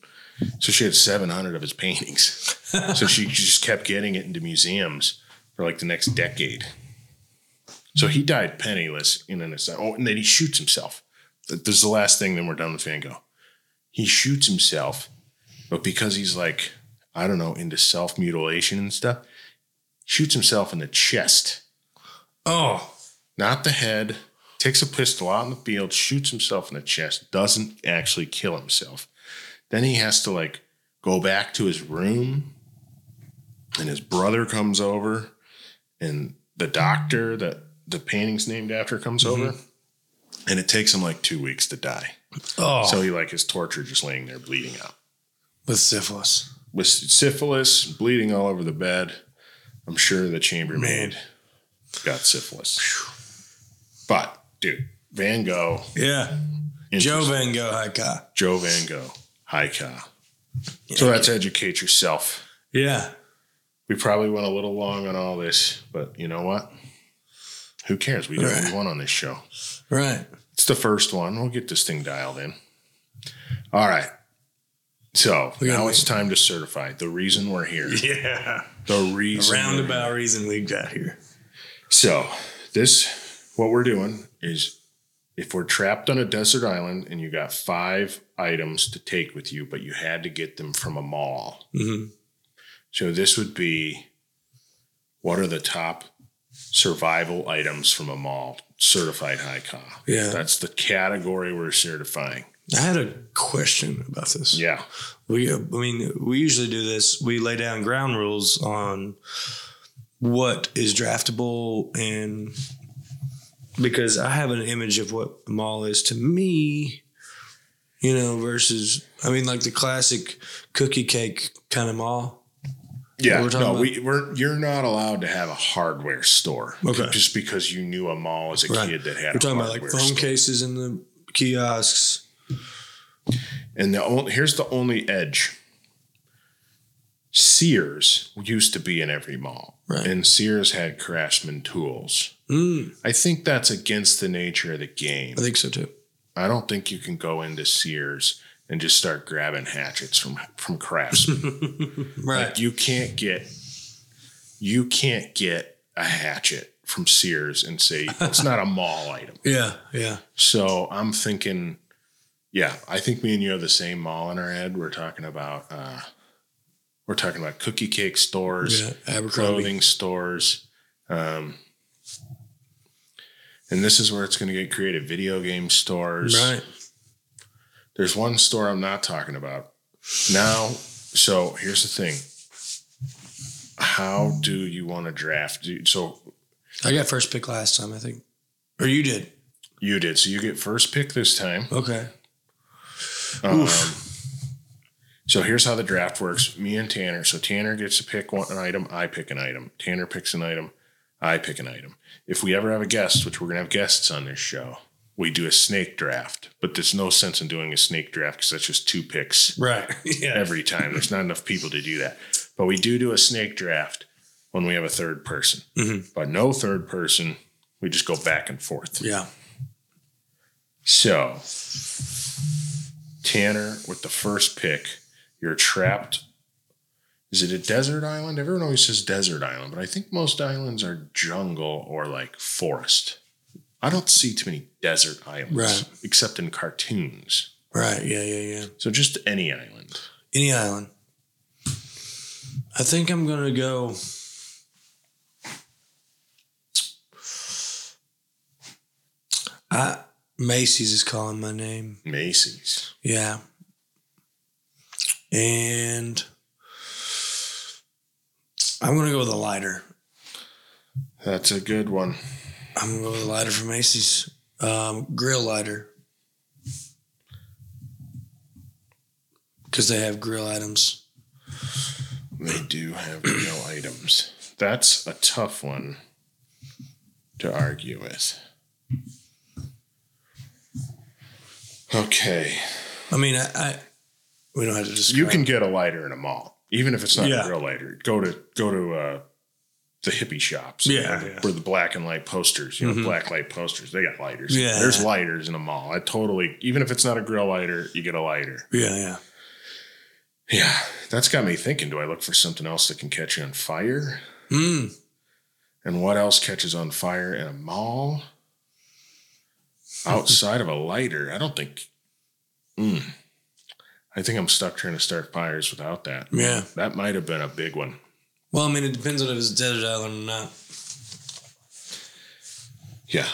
So she had seven hundred of his paintings. so she just kept getting it into museums for like the next decade. So he died penniless in an asylum. Oh, and then he shoots himself. Th- This is the last thing. Then we're done with Van Gogh. He shoots himself, but because he's like I don't know into self mutilation and stuff, shoots himself in the chest Oh. not the head, takes a pistol out in the field, shoots himself in the chest, doesn't actually kill himself. Then he has to like go back to his room, and his brother comes over, and the doctor that the painting's named after comes mm-hmm. over, and it takes him like two weeks to die. Oh. So he like is tortured, just laying there bleeding out with syphilis. with syphilis, bleeding all over the bed. I'm sure the chambermaid got syphilis. But dude, Van Gogh, Yeah. Joe. Van Gogh HYKA. Joe Van Gogh, HYKA. So that's educate yourself. Yeah. We probably went a little long on all this, but you know what? Who cares? We do what we Right. want on this show. Right. It's the first one. We'll get this thing dialed in. All right. So We now make- it's time to certify the reason we're here. Yeah. The reason. we're here. Roundabout reason we got here. So, this, what we're doing is if we're trapped on a desert island and you got five items to take with you, but you had to get them from a mall. hmm So, this would be what are the top survival items from a mall? Certified HYKA. Yeah. That's the category we're certifying. I had a question about this. Yeah. We, I mean, we usually do this. We lay down ground rules on what is draftable, and because I have an image of what a mall is to me, you know, versus I mean, like the classic cookie cake kind of mall. Yeah, we're no, about- we, we're you're not allowed to have a hardware store. Okay. just because you knew a mall as a Right. kid that had. We're talking about like phone store. cases in the kiosks. And the only, here's the only edge. Sears used to be in every mall, Right. and Sears had Craftsman tools. Mm, I think that's against the nature of the game. I think so too. I don't think you can go into Sears and just start grabbing hatchets from from Craftsman. Right. Like, you can't get you can't get a hatchet from Sears and say it's not a mall item. Yeah. Yeah. So I'm thinking, yeah, I think me and you have the same mall in our head. We're talking about, uh, we're talking about cookie cake stores, Yeah. Clothing stores, um, and this is where it's going to get creative. Video game stores. Right. There's one store I'm not talking about now. So here's the thing: How do you want to draft? So I got first pick last time, I think. Or you did. you did. So you get first pick this time. Okay. Um, so here's how the draft works. Me and Tanner. So Tanner gets to pick one an item. I pick an item. Tanner picks an item. I pick an item. If we ever have a guest, which we're gonna have guests on this show, we do a snake draft. But there's no sense in doing a snake draft because that's just two picks Right. Yeah. every time. There's not enough people to do that. But we do do a snake draft when we have a third person. Mhm. But no third person. We just go back and forth. Yeah. So, Tanner, with the first pick, you're trapped. Is it a desert island? Everyone always says desert island, but I think most islands are jungle or like forest. I don't see too many desert islands, Right. except in cartoons. Right. Yeah. Yeah. Yeah. So just any island. Any island. I think I'm gonna go. I Macy's is calling my name. Macy's. Yeah. And I'm gonna go with a lighter. That's a good one. I'm gonna go with a lighter from Macy's. Um, grill lighter. Because they have grill items. They do have grill items. That's a tough one. to argue with. Okay. I mean, I, I we don't have to just You can get a lighter in a mall, even if it's not Yeah. a real lighter. Go to go to uh, the hippie shops, Yeah, you know, yeah. Mm-hmm. the black and light posters, you know, black light posters. They got lighters. Yeah. there's lighters in a mall. I totally, even if it's not a grill lighter, you get a lighter. Yeah, yeah. Yeah, that's got me thinking. Do I look for something else that can catch on fire? Mm. And what else catches on fire in a mall? Outside of a lighter, I don't think. Mm. I think I'm stuck trying to start fires without that. Yeah. that might have been a big one. Well, I mean, it depends on if it's a desert island or not. Yeah,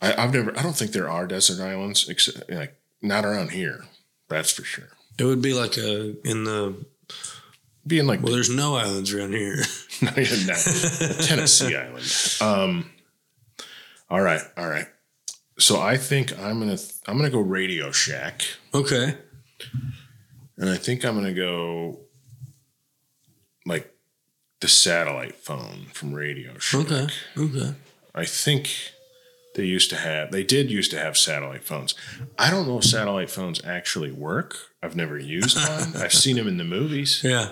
I, I've never. I don't think there are desert islands, except like not around here. That's for sure. It would be like a in the Being like well, there's no islands around here. no, Tennessee island. Um, all right, all right. So I think I'm gonna I'm gonna go Radio Shack. okay. And I think I'm gonna go the satellite phone from Radio Shack. Okay. Okay. I think they used to have they did used to have satellite phones. I don't know if satellite phones actually work. I've never used one. I've seen them in the movies Yeah.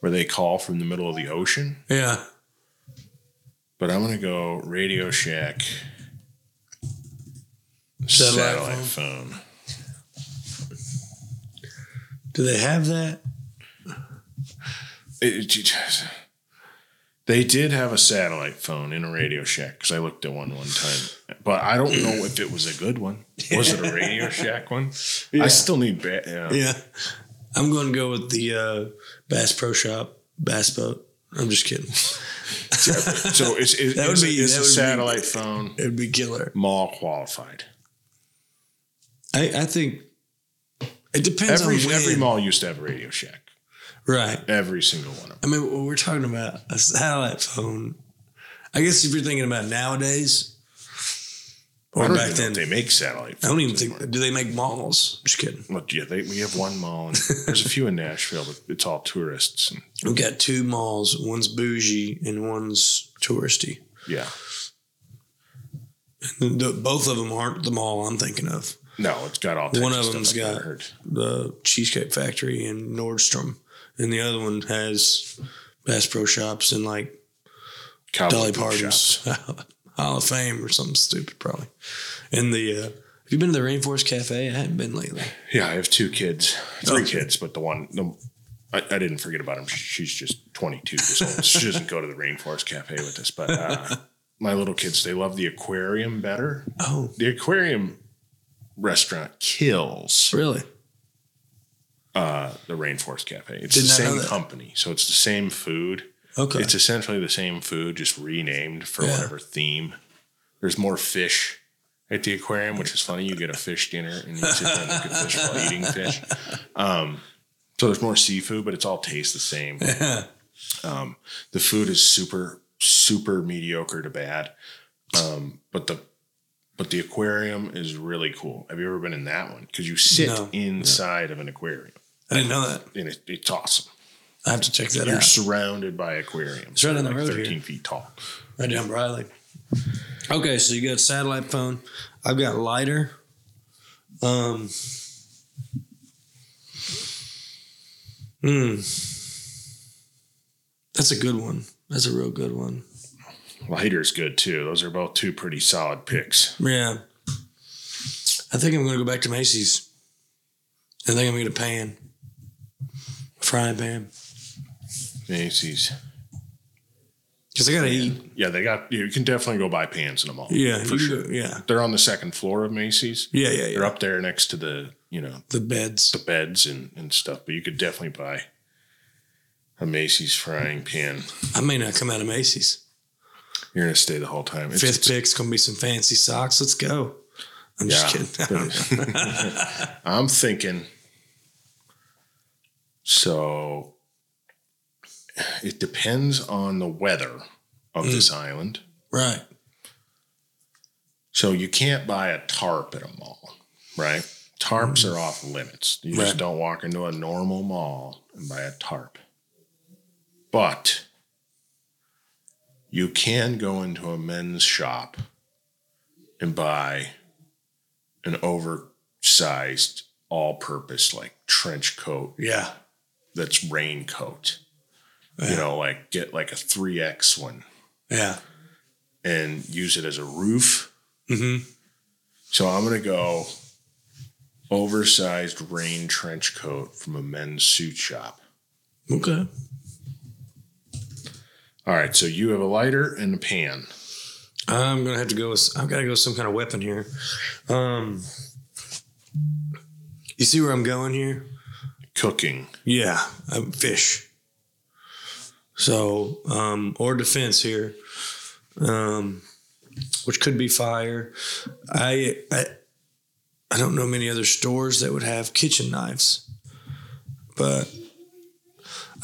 where they call from the middle of the ocean. Yeah. But I'm gonna go Radio Shack Satellite satellite, phone. Do they have that? It- it they did have a satellite phone in a Radio Shack because I looked at one one time, but I don't know if it was a good one. Was it a Radio Shack one? I still need. Ba- yeah. Yeah. I'm going to go with the uh, Bass Pro Shop Bass Boat. I'm just kidding. So it's it, That would it's, be- it's that a would be- satellite phone It'd be killer. mall qualified. I, I think it depends Every on when. every mall used to have a Radio Shack. Right. Every single one of them. I mean, we're talking about a satellite phone, I guess if you're thinking about nowadays or back then, they make satellite. I don't even anymore. think. Do they make malls? Just kidding. Look, yeah, they, we have one mall, and there's a few in Nashville, but it's all tourists. And We've got two malls. One's bougie and one's touristy. yeah, And the, both of them aren't the mall I'm thinking of. no, it's got all. One of them's got- heard. The Cheesecake Factory and Nordstrom, and the other one has Bass Pro Shops and like Cowboy Dolly Parton's. Hall of Fame or something stupid, probably. And the uh, have you been to the Rainforest Cafe? I haven't been lately. Yeah, I have two kids, three Okay. kids, but the one, the, I, I didn't forget about him. She's just 22 years old. She doesn't go to the Rainforest Cafe with us, but uh, my little kids, they love the aquarium better. Oh, The aquarium restaurant kills really? Uh, the Rainforest Cafe. It's Did the same company, so it's the same food. Okay. It's essentially the same food, just renamed for Yeah. whatever theme. There's more fish at the aquarium, which is funny. You get a fish dinner and you sit there and look at fish while eating fish. Um, so there's more seafood, but it's all tastes the same. Um, the food is super, super mediocre to bad. Um, but the but the aquarium is really cool. Have you ever been in that one? Because you sit No. inside of an aquarium, I didn't know that. and it, it's awesome. I have to check that out. You're out. surrounded by aquariums. It's right down the like road 13 here. feet tall. Right down Briley. Okay, so you got satellite phone. I've got lighter. Um. Hmm. That's a good one. That's a real good one. Lighter's good too. Those are both two pretty solid picks. Yeah. I think I'm going to go back to Macy's. I think I'm going to get a pan, frying pan, Macy's. because I got to eat. Yeah, they got. You can definitely go buy pans in a mall. Yeah, for sure. go- yeah, They're on the second floor of Macy's. yeah, yeah, yeah. They're up there next to the you know The beds. the beds and and stuff. But you could definitely buy a Macy's frying pan. I may not come out of Macy's. You're gonna stay the whole time. It's, Fifth it's- pick's going to be some fancy socks. Let's go. I'm just kidding. I'm thinking. So it depends on the weather of this mm. island. right. So you can't buy a tarp at a mall, right? Tarps mm. are off limits. You just don't walk into a normal mall and buy a tarp. But you can go into a men's shop and buy an oversized all-purpose like trench coat Yeah. That's raincoat. You know, like get like a 3X one Yeah. and use it as a roof. Mm-hmm. So I'm going to go oversized rain trench coat from a men's suit shop. Okay. All right, so you have a lighter and a pan. I'm gonna have to go with. I've got to go with some kind of weapon here. Um, you see where I'm going here? Cooking. Yeah, um, fish. So, um, or defense here, um, which could be fire. I, I, I don't know many other stores that would have kitchen knives, but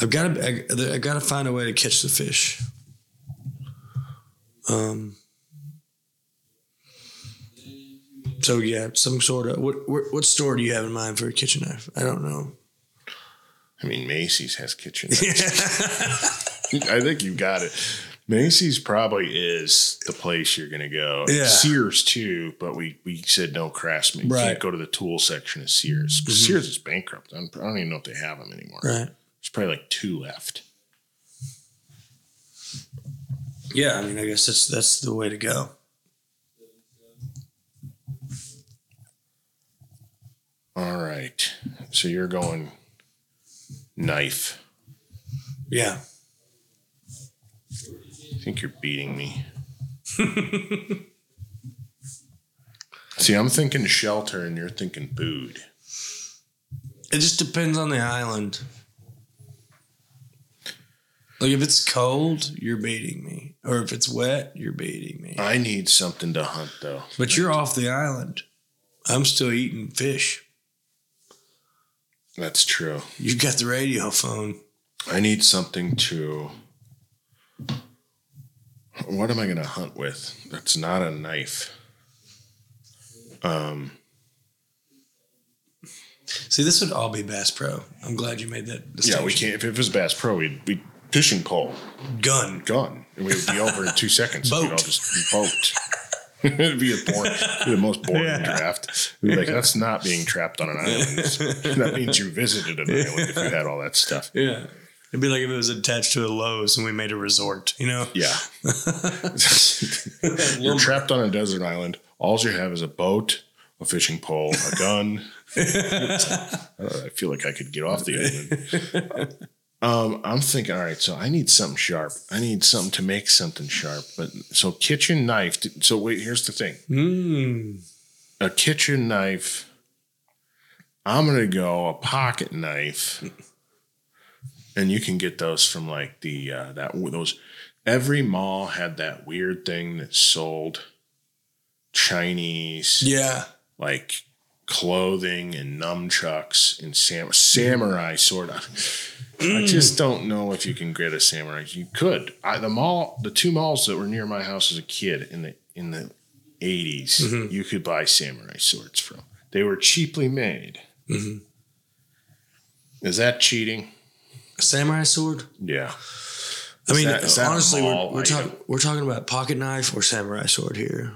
I've got to. I, I got to find a way to catch the fish. Um. So yeah, some sort of what what store do you have in mind for a kitchen knife? I don't know. I mean, Macy's has kitchen. I think you got it. Macy's probably is the place you're going to go. Yeah. Sears too, but we we said no craftsman. You Right. can't go to the tool section of Sears. 'Cause Sears is bankrupt. I'm, I don't even know if they have them anymore. Right. There's probably like two left. Yeah, I mean, I guess that's that's the way to go. All right. So you're going knife. Yeah. I think you're beating me. See, I'm thinking shelter and you're thinking food. It just depends on the island. Like if it's cold, you're beating me, or if it's wet, you're beating me. I need something to hunt though. But you're off the island. I'm still eating fish. That's true. You got the radio phone. I need something to. What am I going to hunt with? That's not a knife. Um, See, this would all be Bass Pro. I'm glad you made that. yeah, we can't. If it was Bass Pro, we'd be fishing pole, Gun. gun, and we would be over in two seconds. We'd all Boat. just boat. It'd be a boring, it'd be the most boring Yeah. draft. Like, that's not being trapped on an island. that means you visited an island if you had all that stuff. Yeah. It'd be like if it was attached to a Lowe's and we made a resort, you know? Yeah. You're trapped on a desert island. All you have is a boat, a fishing pole, a gun. I feel like I could get off the island. Um, I'm thinking, all right, so I need something sharp. I need something to make something sharp. But so kitchen knife. So wait, here's the thing: Mm. a kitchen knife. I'm gonna go a pocket knife, and you can get those from like the uh, that those. Every mall had that weird thing that sold Chinese Yeah. like clothing and nunchucks and sam- samurai sword. I just don't know if you can get a samurai. You could. I, the mall, the two malls that were near my house as a kid in the in the 80s, you could buy samurai swords from. They were cheaply made. Mhm. Is that cheating? A samurai sword? Yeah. I mean, that- is honestly, we're, we're, item? talk, we're talking about pocket knife or samurai sword here.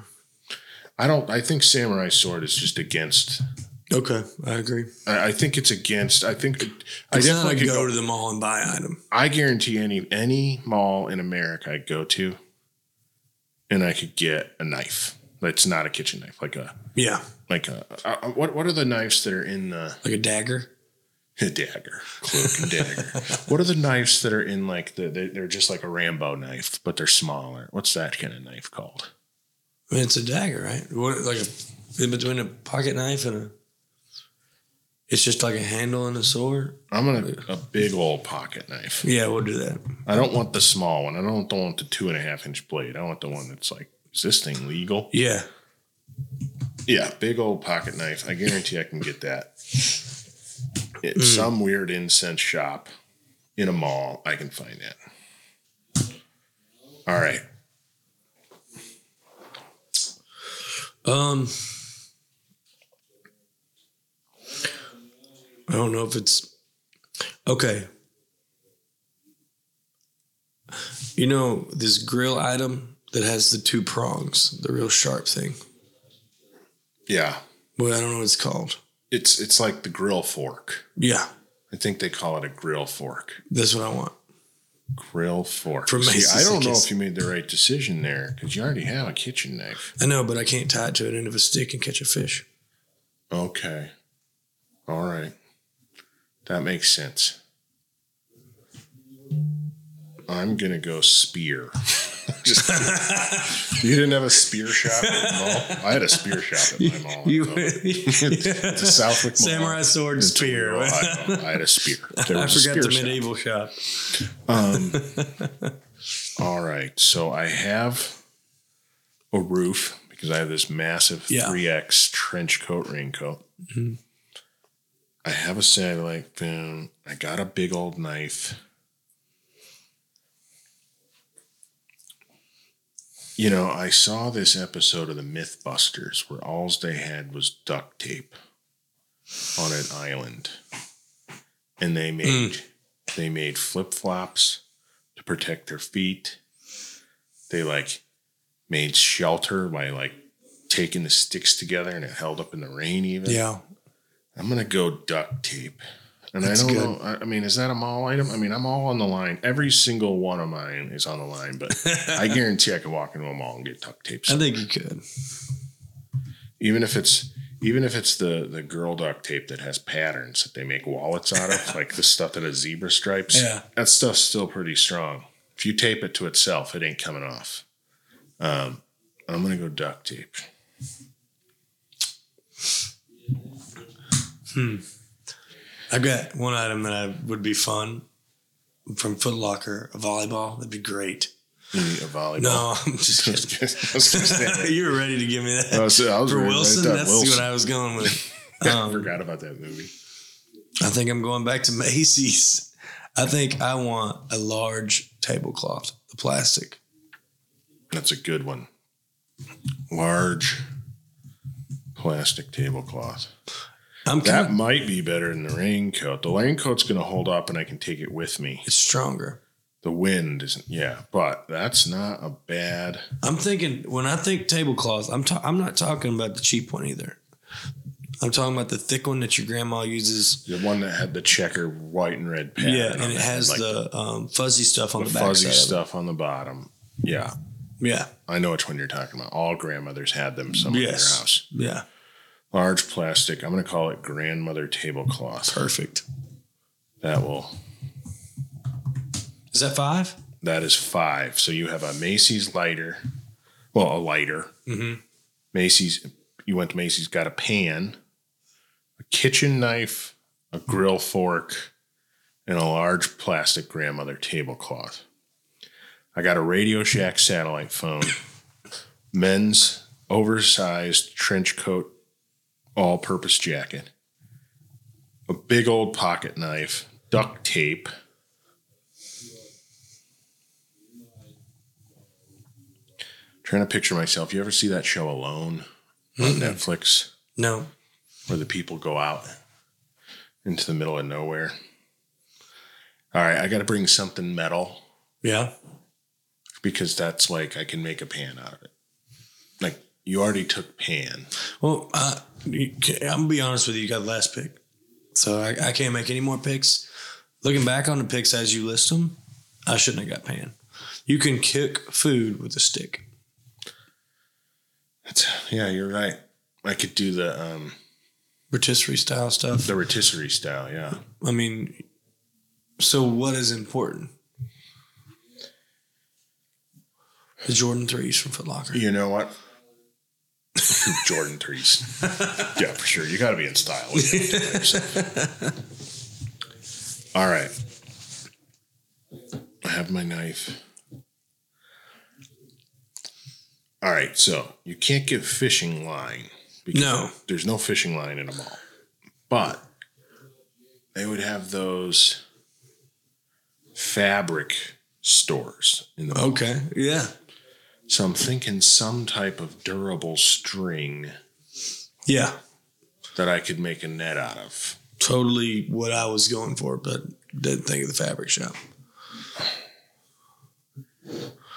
I don't. I think samurai sword is just against. Okay, I agree. I, I think it's against. I think. I definitely like could go, go to the mall and buy item. I guarantee any any mall in America I go to, and I could get a knife. That's not a kitchen knife, like a Yeah, like a uh, what what are the knives that are in the like a dagger. a dagger, cloak and dagger? what are the knives that are in like the they- they're just like a Rambo knife, but they're smaller? What's that kind of knife called? I mean, it's a dagger, right? What, like a in between a pocket knife and a. It's just like a handle and a sword. I'm gonna a big old pocket knife. Yeah, we'll do that. I don't want the small one. I don't want the two and a half inch blade. I want the one that's like, is this thing legal? Yeah, Yeah, big old pocket knife. I guarantee I can get that. At some weird incense shop in a mall, I can find that. All right. Um, I don't know if it's okay. You know this grill item that has the two prongs, the real sharp thing. Yeah. Well, I don't know what it's called. It's it's like the grill fork. Yeah, I think they call it a grill fork. that's what I want. Grill fork. From See, I don't know if you made the right decision there because you already have a kitchen knife. I know, but I can't tie it to an end of a stick and catch a fish. Okay. All right. That makes sense. I'm gonna go spear. Just you didn't have a spear shop at the mall. I had a spear shop at my mall. You, it's a Southwick Mall. samurai sword in spear. Ohio. I had a spear. There I forgot spear the medieval shop. Um, all right. So I have a roof because I have this massive Yeah. 3X trench coat raincoat. Mhm. I have a satellite phone. Um, I got a big old knife. You know, I saw this episode of the Mythbusters where all they had was duct tape on an island. And they hmm. made they made flip-flops to protect their feet. They like made shelter by like taking the sticks together and it held up in the rain even. Yeah, I'm gonna go duct tape. And That's I don't good. know. I, I mean, is that a mall item? I mean, I'm all on the line. Every single one of mine is on the line, but I guarantee I could walk into a mall and get duct tape. I think you could. even if it's even if it's the the girl duct tape that has patterns that they make wallets out of, like the stuff that has zebra stripes. Yeah. that stuff's still pretty strong. If you tape it to itself, it ain't coming off. Um, I'm gonna go duct tape. I got one item that I would be fun from Foot Locker, a volleyball. That'd be great. You need a volleyball. No, I'm just kidding. gonna- I was gonna say- you were ready to give me that. I was, I was For ready to write Wilson, that that's Wilson. what I was going with. I Um, forgot about that movie. I think I'm going back to Macy's. I think I want a large tablecloth, the plastic. That's a good one. Large plastic tablecloth. I'm That kind might be better than the raincoat. The raincoat's going to hold up and I can take it with me. it's stronger. The wind isn't, yeah, but that's not a bad. I'm thinking when I think tablecloth, I'm ta- I'm not talking about the cheap one either. I'm talking about the thick one that your grandma uses. The one that had the checker white and red pattern. Yeah, and it has like the um, fuzzy stuff on the the, back fuzzy stuff on the bottom. Yeah, Yeah. I know which one you're talking about. All grandmothers had them somewhere in their house. Yeah. Large plastic. I'm going to call it grandmother tablecloth. Perfect. That will Is that five? That is five. So you have a Macy's lighter, well, a lighter. Mm-hmm. Macy's, you went to Macy's, got a pan, a kitchen knife, a grill fork, and a large plastic grandmother tablecloth. I got a Radio Shack satellite phone, men's oversized trench coat, all purpose jacket, a big old pocket knife, duct tape. Trying to picture myself. You ever see that show Alone on Netflix No. where the people go out into the middle of nowhere? All right, I got to bring something metal Yeah. because that's like I can make a pan out of it. Like you already took pan. Well, uh, I'm gonna be honest with you. You got the last pick, so I, I can't make any more picks. Looking back on the picks as you list them, I shouldn't have got pan. You can cook food with a stick. That's, yeah, you're right. I could do the um Rotisserie style stuff. the rotisserie style. Yeah, I mean, so what is important? The Jordan threes from Foot Locker. you know what? Jordan threes. yeah, for sure. You got to be in style. All right. I have my knife. All right, so you can't get fishing line because No. there's no fishing line in a mall. But they would have those fabric stores in the mall. Okay. Yeah. So I'm thinking some type of durable string Yeah. that I could make a net out of. Totally what I was going for, but didn't think of the fabric shop.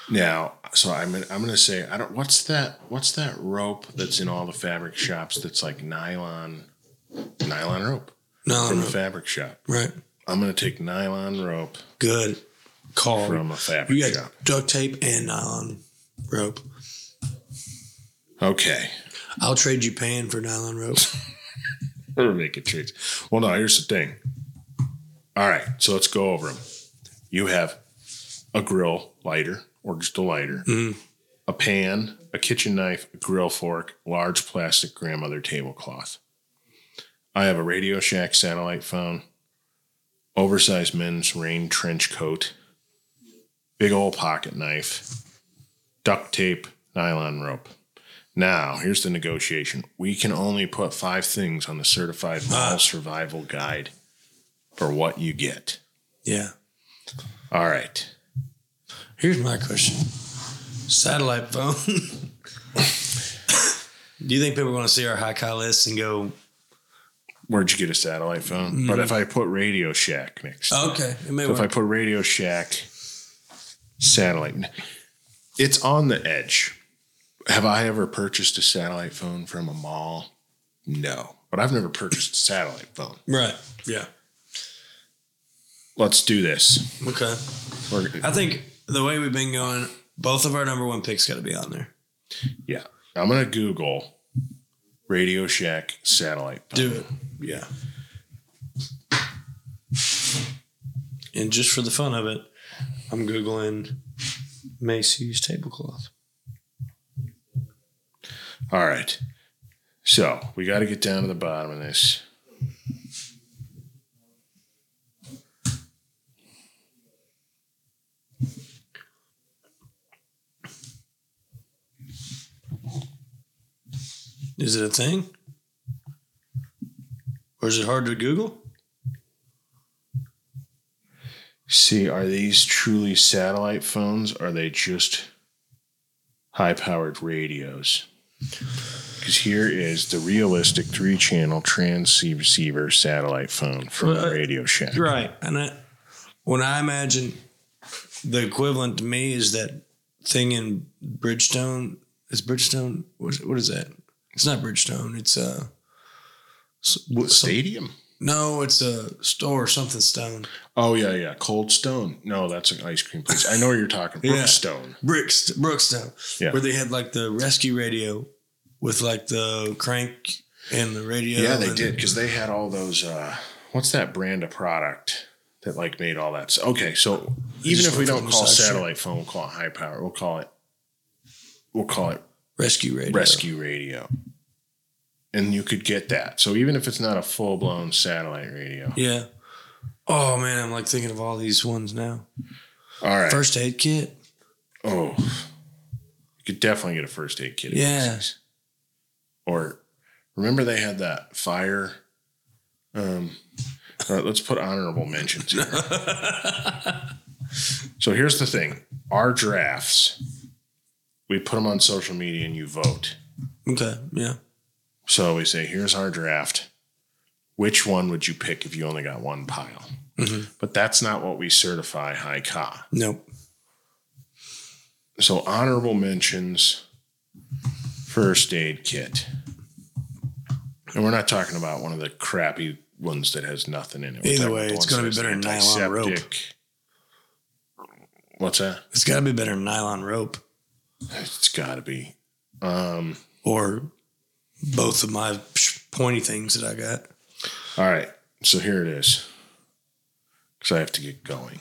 Now, so I'm I'm gonna say I don't. What's that? What's that rope that's in all the fabric shops? That's like nylon, nylon rope No, from no. a fabric shop. right. I'm gonna take nylon rope Good call. from a fabric you got shop. duct tape and nylon rope. Okay, I'll trade you pan for nylon rope. we're making trades. Well, no. Here's the thing. All right, so let's go over them. You have a grill lighter or just a lighter, Mhm. a pan, a kitchen knife, a grill fork, large plastic grandmother tablecloth. I have a Radio Shack satellite phone, oversized men's rain trench coat, big old pocket knife, duct tape, nylon rope. Now, here's the negotiation. We can only put five things on the certified mall Ah. survival guide for what you get. Yeah. All right. Here's my question: Satellite phone. Do you think people are going to see our HYKA list and go, Where'd you get a satellite phone? But if I put Radio Shack next, "Okay, so if I put Radio Shack satellite, it's on the edge. Have I ever purchased a satellite phone from a mall? No, but I've never purchased a satellite phone. Right. Yeah. Let's do this. Okay. We're- I think the way we've been going, both of our number one picks got to be on there. yeah, I'm gonna Google Radio Shack satellite. Phone. Do it. Yeah. And just for the fun of it, I'm googling Macy's tablecloth. All right. So we got to get down to the bottom of this. Is it a thing? Or is it hard to Google? See, are these truly satellite phones? Or are they just high powered radios? Because here is the realistic three channel transceiver satellite phone from Well, Radio Shack. Right. And I, when I imagine the equivalent to me is that thing in Bridgestone. Is Bridgestone? What is, what is that? It's not Bridgestone. It's uh, what- some- Stadium? No, it's a store, something stone. Oh, yeah, yeah. Cold Stone. No, that's an ice cream place. I know what you're talking Yeah. Brookstone. Bricks, Brookstone. Yeah. Where they had like the rescue radio with like the crank and the radio. Yeah, they did because they had all those. Uh, what's that brand of product that like made all that? Okay, so even if we don't call the side share. satellite phone, we'll call it high power. We'll call it. We'll call it Rescue radio. rescue radio, and you could get that. So even if it's not a full blown satellite radio, Yeah. Oh man, I'm like thinking of all these ones now. all right. First aid kit. oh, you could definitely get a first aid kit. Yeah. Or remember they had that fire. Um, all right, let's put honorable mentions here. So here's the thing: our drafts, we put them on social media and you vote. Okay. Yeah. So we say, here's our draft. Which one would you pick if you only got one pile? Mhm. But that's not what we certify HYKA. Nope. So honorable mentions, first aid kit. And we're not talking about one of the crappy ones that has nothing in it. We're Either way, it's gonna be better than nylon rope. What's that? It's got to be better than nylon rope It's got to be. Um, or both of my pointy things that I got. all right. So here it is. Because I have to get going.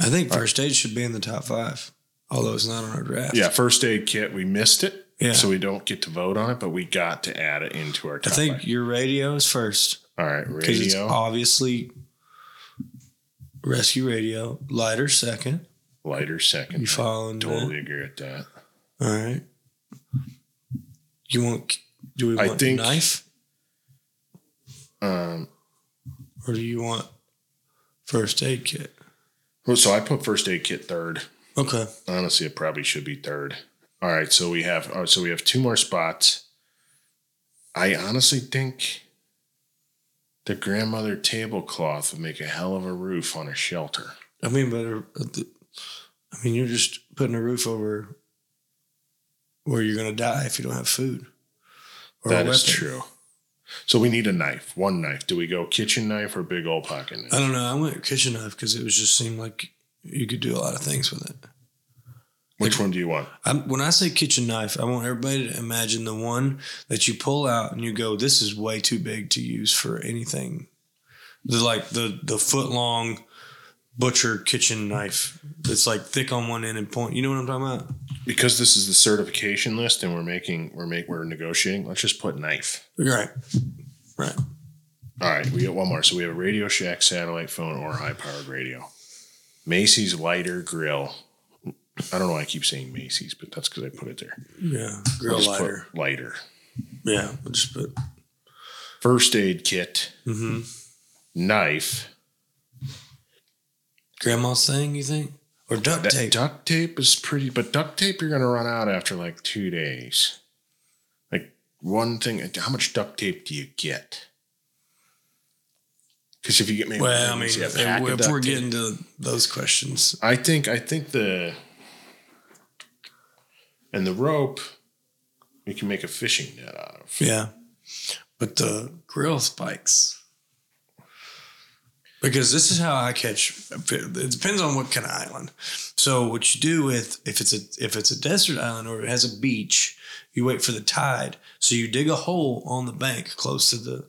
I think first aid should be in the top five, although it's not on our draft. Yeah, first aid kit. We missed it. Yeah. So we don't get to vote on it, but we got to add it into our I think five. your radio is first All right, because it's radio, obviously rescue radio. Lighter second. lighter second. You following that? Totally agree with that. All right. You want? Do we I want think- knife Um, or do you want first aid kit? well, so I put first aid kit third. Okay. Honestly, it probably should be third. All right, so we have oh, so we have two more spots. I honestly think the grandmother tablecloth would make a hell of a roof on a shelter. I mean, better. uh, I mean, you're just putting a roof over where you're going to die if you don't have food. Or that is true. So we need a knife, one knife. Do we go kitchen knife or big old pocket knife? I don't know. I went kitchen knife because it was just seemed like you could do a lot of things with it. Which like, one do you want? I'm, when I say kitchen knife, I want everybody to imagine the one that you pull out and you go, "This is way too big to use for anything." The like the the foot long butcher kitchen knife that's like thick on one end and point. You know what I'm talking about? Because this is the certification list and we're making we're make we're negotiating. Let's just put knife. Right. Right. All right. We got one more. So we have a Radio Shack satellite phone or high powered radio. Macy's lighter grill I don't know why I keep saying Macy's, but that's because I put it there. Yeah, grill lighter. lighter. Yeah, we'll just put first aid kit, mm-hmm. knife. Grandma's thing, you think? Or duct that tape? Duct tape is pretty, but duct tape you're going to run out after like two days. Like one thing, how much duct tape do you get? Because if you get maybe, well, I mean, if, if we're tape, getting to those questions, I think I think the and the rope, we can make a fishing net out of. Yeah. But the grill spikes. Because this is how I catch. It depends on what kind of island. So what you do with if it's a if it's a desert island or it has a beach, you wait for the tide. So you dig a hole on the bank close to the.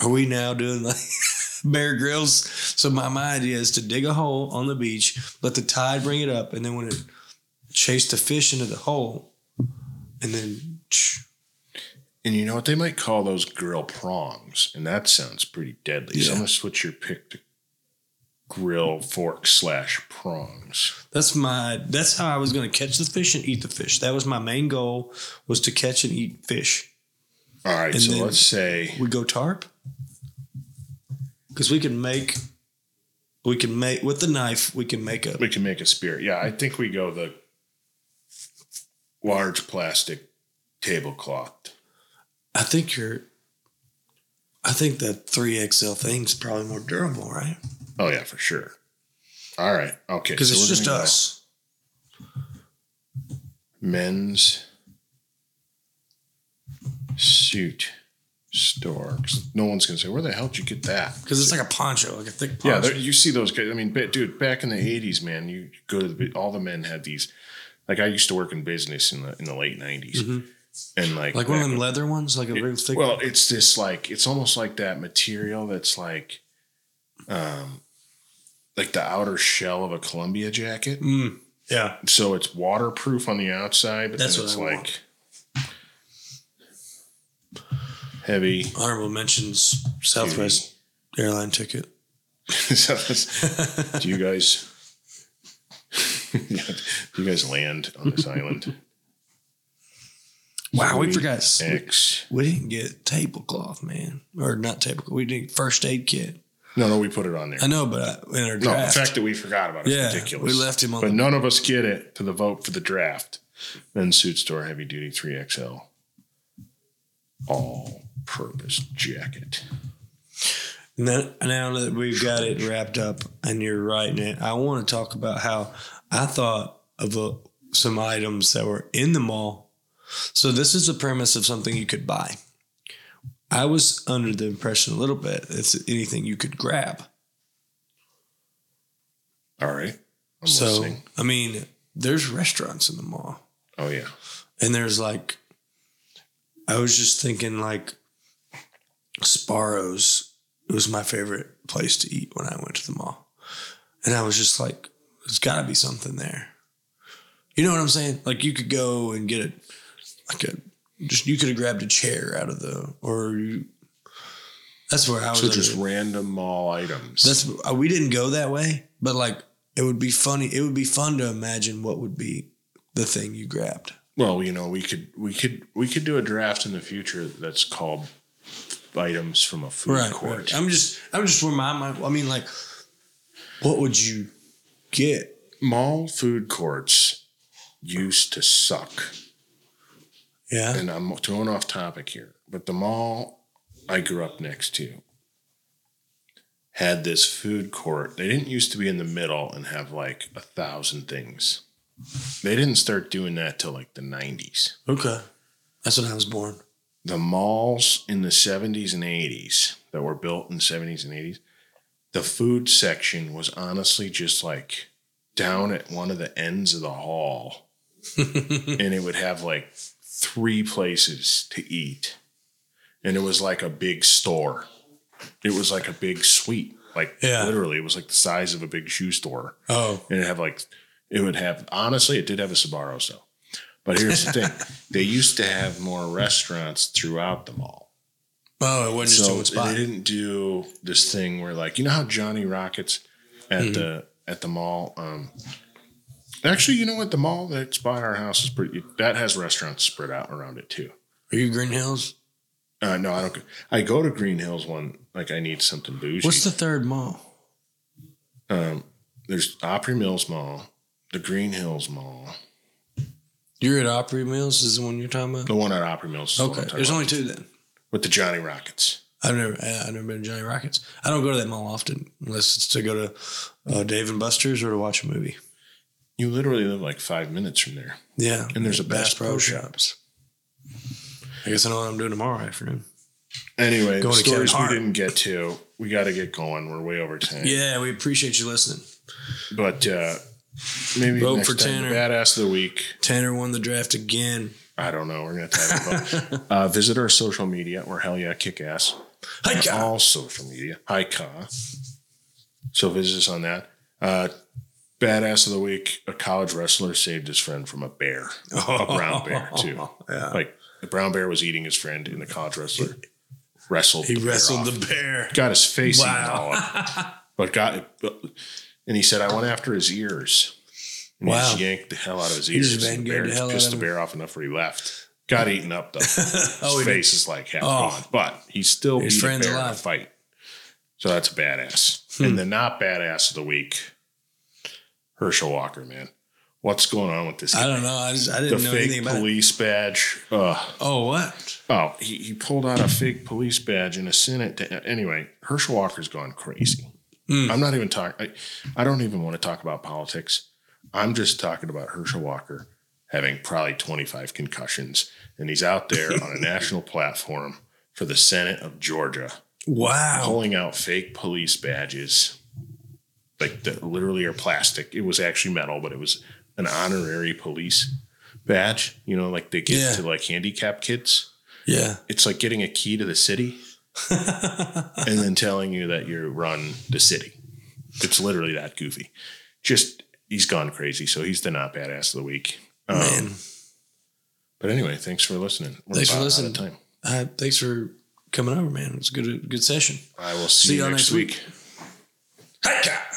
Are we now doing like Bear Grylls? So my, my idea is to dig a hole on the beach, let the tide bring it up, and then when it chase the fish into the hole, and then. And you know what? They might call those grill prongs, and that sounds pretty deadly. Yeah. So I'm gonna switch your pick to grill fork slash prongs. That's my. That's how I was gonna catch the fish and eat the fish. That was my main goal was to catch and eat fish. All right, and so let's say we go tarp because we can make we can make with the knife we can make a we can make a spear. Yeah, I think we go the large plastic tablecloth. I think you're. I think that three XL thing's probably more durable, right? Oh yeah, for sure. All right, okay. Because so it's just us. Men's suit store. No one's gonna say, "Where the hell did you get that?" Because it's like a poncho, like a thick. Poncho. Yeah, you see those guys. I mean, dude, back in the '80s, man, you go to the all the men had these like I used to work in business in the in the late 90s mm-hmm. And like like one of them leather ones, like a it, real thick. Well, it's this like it's almost like that material that's like, um, like the outer shell of a Columbia jacket. Mm, yeah. So it's waterproof on the outside, but that's then it's like want. heavy. Honorable mentions Southwest heavy. airline ticket. do you guys do you guys land on this island. Wow, we forgot. six. We, we, didn't get tablecloth, man, or not tablecloth. We didn't first aid kit. No, no, we put it on there. I know, but I, in our draft, no, the fact that we forgot about it yeah, is ridiculous. We left him on, but the, none of us get it to the vote for the draft. Men's suit store, heavy duty, three XL, all purpose jacket. Now, now that we've got it wrapped up and you're writing it, I want to talk about how I thought of a, some items that were in the mall. So this is the premise of something you could buy. I was under the impression a little bit it's anything you could grab. All right. I'm so listening. I mean, there's restaurants in the mall. Oh yeah. And there's like I was just thinking like Sbarro's was my favorite place to eat when I went to the mall. And I was just like, there's got to be something there. You know what I'm saying? Like you could go and get it, just you could have grabbed a chair out of the or you. That's where I was. So just random mall items. That's uh, we didn't go that way, but like it would be funny. It would be fun to imagine what would be the thing you grabbed. Well, you know, we could we could we could do a draft in the future that's called items from a food right, court. Right. I'm just I'm just where my mind. I mean, like, what would you get. Mall food courts used to suck. Yeah. And I'm going off topic here, but the mall I grew up next to, had this food court. They didn't used to be in the middle and have like a thousand things. They didn't start doing that till like the 90s. Okay. That's when I was born. The malls in the 70s and 80s that were built in the 70s and 80s, the food section was honestly just like down at one of the ends of the hall. and it would have like three places to eat. And it was like a big store. It was like a big suite. Like Yeah. literally, it was like the size of a big shoe store. Oh. And it had like it would have honestly, it did have a Sbarro's though. But here's the thing. They used to have more restaurants throughout the mall. Oh, it wasn't just So one spot. they didn't do this thing where like you know how Johnny Rockets at Mm-hmm. the at the mall. Um, actually, you know what? The mall that's by our house is pretty. That has restaurants spread out around it too. Are you Green Hills? Uh, no, I don't. go- I go to Green Hills one like I need something bougie. What's the third mall? um, there's Opry Mills Mall, the Green Hills Mall, You're at Opry Mills. Is the one you're talking about? the one at Opry Mills. is the one Okay. I'm talking There's about, only two then. with the Johnny Rockets. I've never, I've never been to Johnny Rockets. I don't go to that mall often unless it's to go to uh, Dave and Buster's or to watch a movie. You literally live like five minutes from there. Yeah, And there's a Bass Pro Shops. I guess I know what I'm doing tomorrow afternoon. Anyway, Going to stories we didn't get to. We got to get going. We're way over time. Yeah, we appreciate you listening. But uh, maybe Vote next for time, the Tanner. badass of the week. Tanner won the draft again. I don't know. We're gonna talk about. uh, visit our social media. We're hell yeah, kick ass. Hi, all social media. HYKA. So visit us on that. Uh, badass of the week. A college wrestler saved his friend from a bear, a brown bear too. Yeah. Like the brown bear was eating his friend, and the college wrestler wrestled. He the bear wrestled off. the bear. got his face eaten Wow. all up, but got and he said I went after his ears. And he Wow. just yanked the hell out of his He ears. just and the bear the pissed the bear off enough where he left. Got eaten up though. His Oh, face is like half Oh. gone, but he still His beat a bear in a alive. fight. So that's a badass. Hmm. And the not badass of the week, Herschel Walker, man. What's going on with this? I don't know. I, just, I didn't know anything fake about it. police badge. Ugh. Oh, what? Oh, he, he pulled out a fake police badge in a Senate. da- anyway, Herschel Walker's gone crazy. Hmm. I'm not even talking. I, I don't even want to talk about politics. I'm just talking about Herschel Walker having probably 25 concussions, and he's out there on a national platform for the Senate of Georgia, Wow. pulling out fake police badges, like that literally are plastic. It was actually metal, but it was an honorary police badge. You know, like they give Yeah. to like handicap kids Yeah. it's like getting a key to the city and then telling you that you run the city. It's literally that goofy. Just he's gone crazy. So he's the not badass of the week. Um, Man. But anyway, thanks for listening. We're Thanks for about out of listening. Time. Uh, thanks for coming over, man. It's a good, good session. I will see, See you next next week. week. Hi,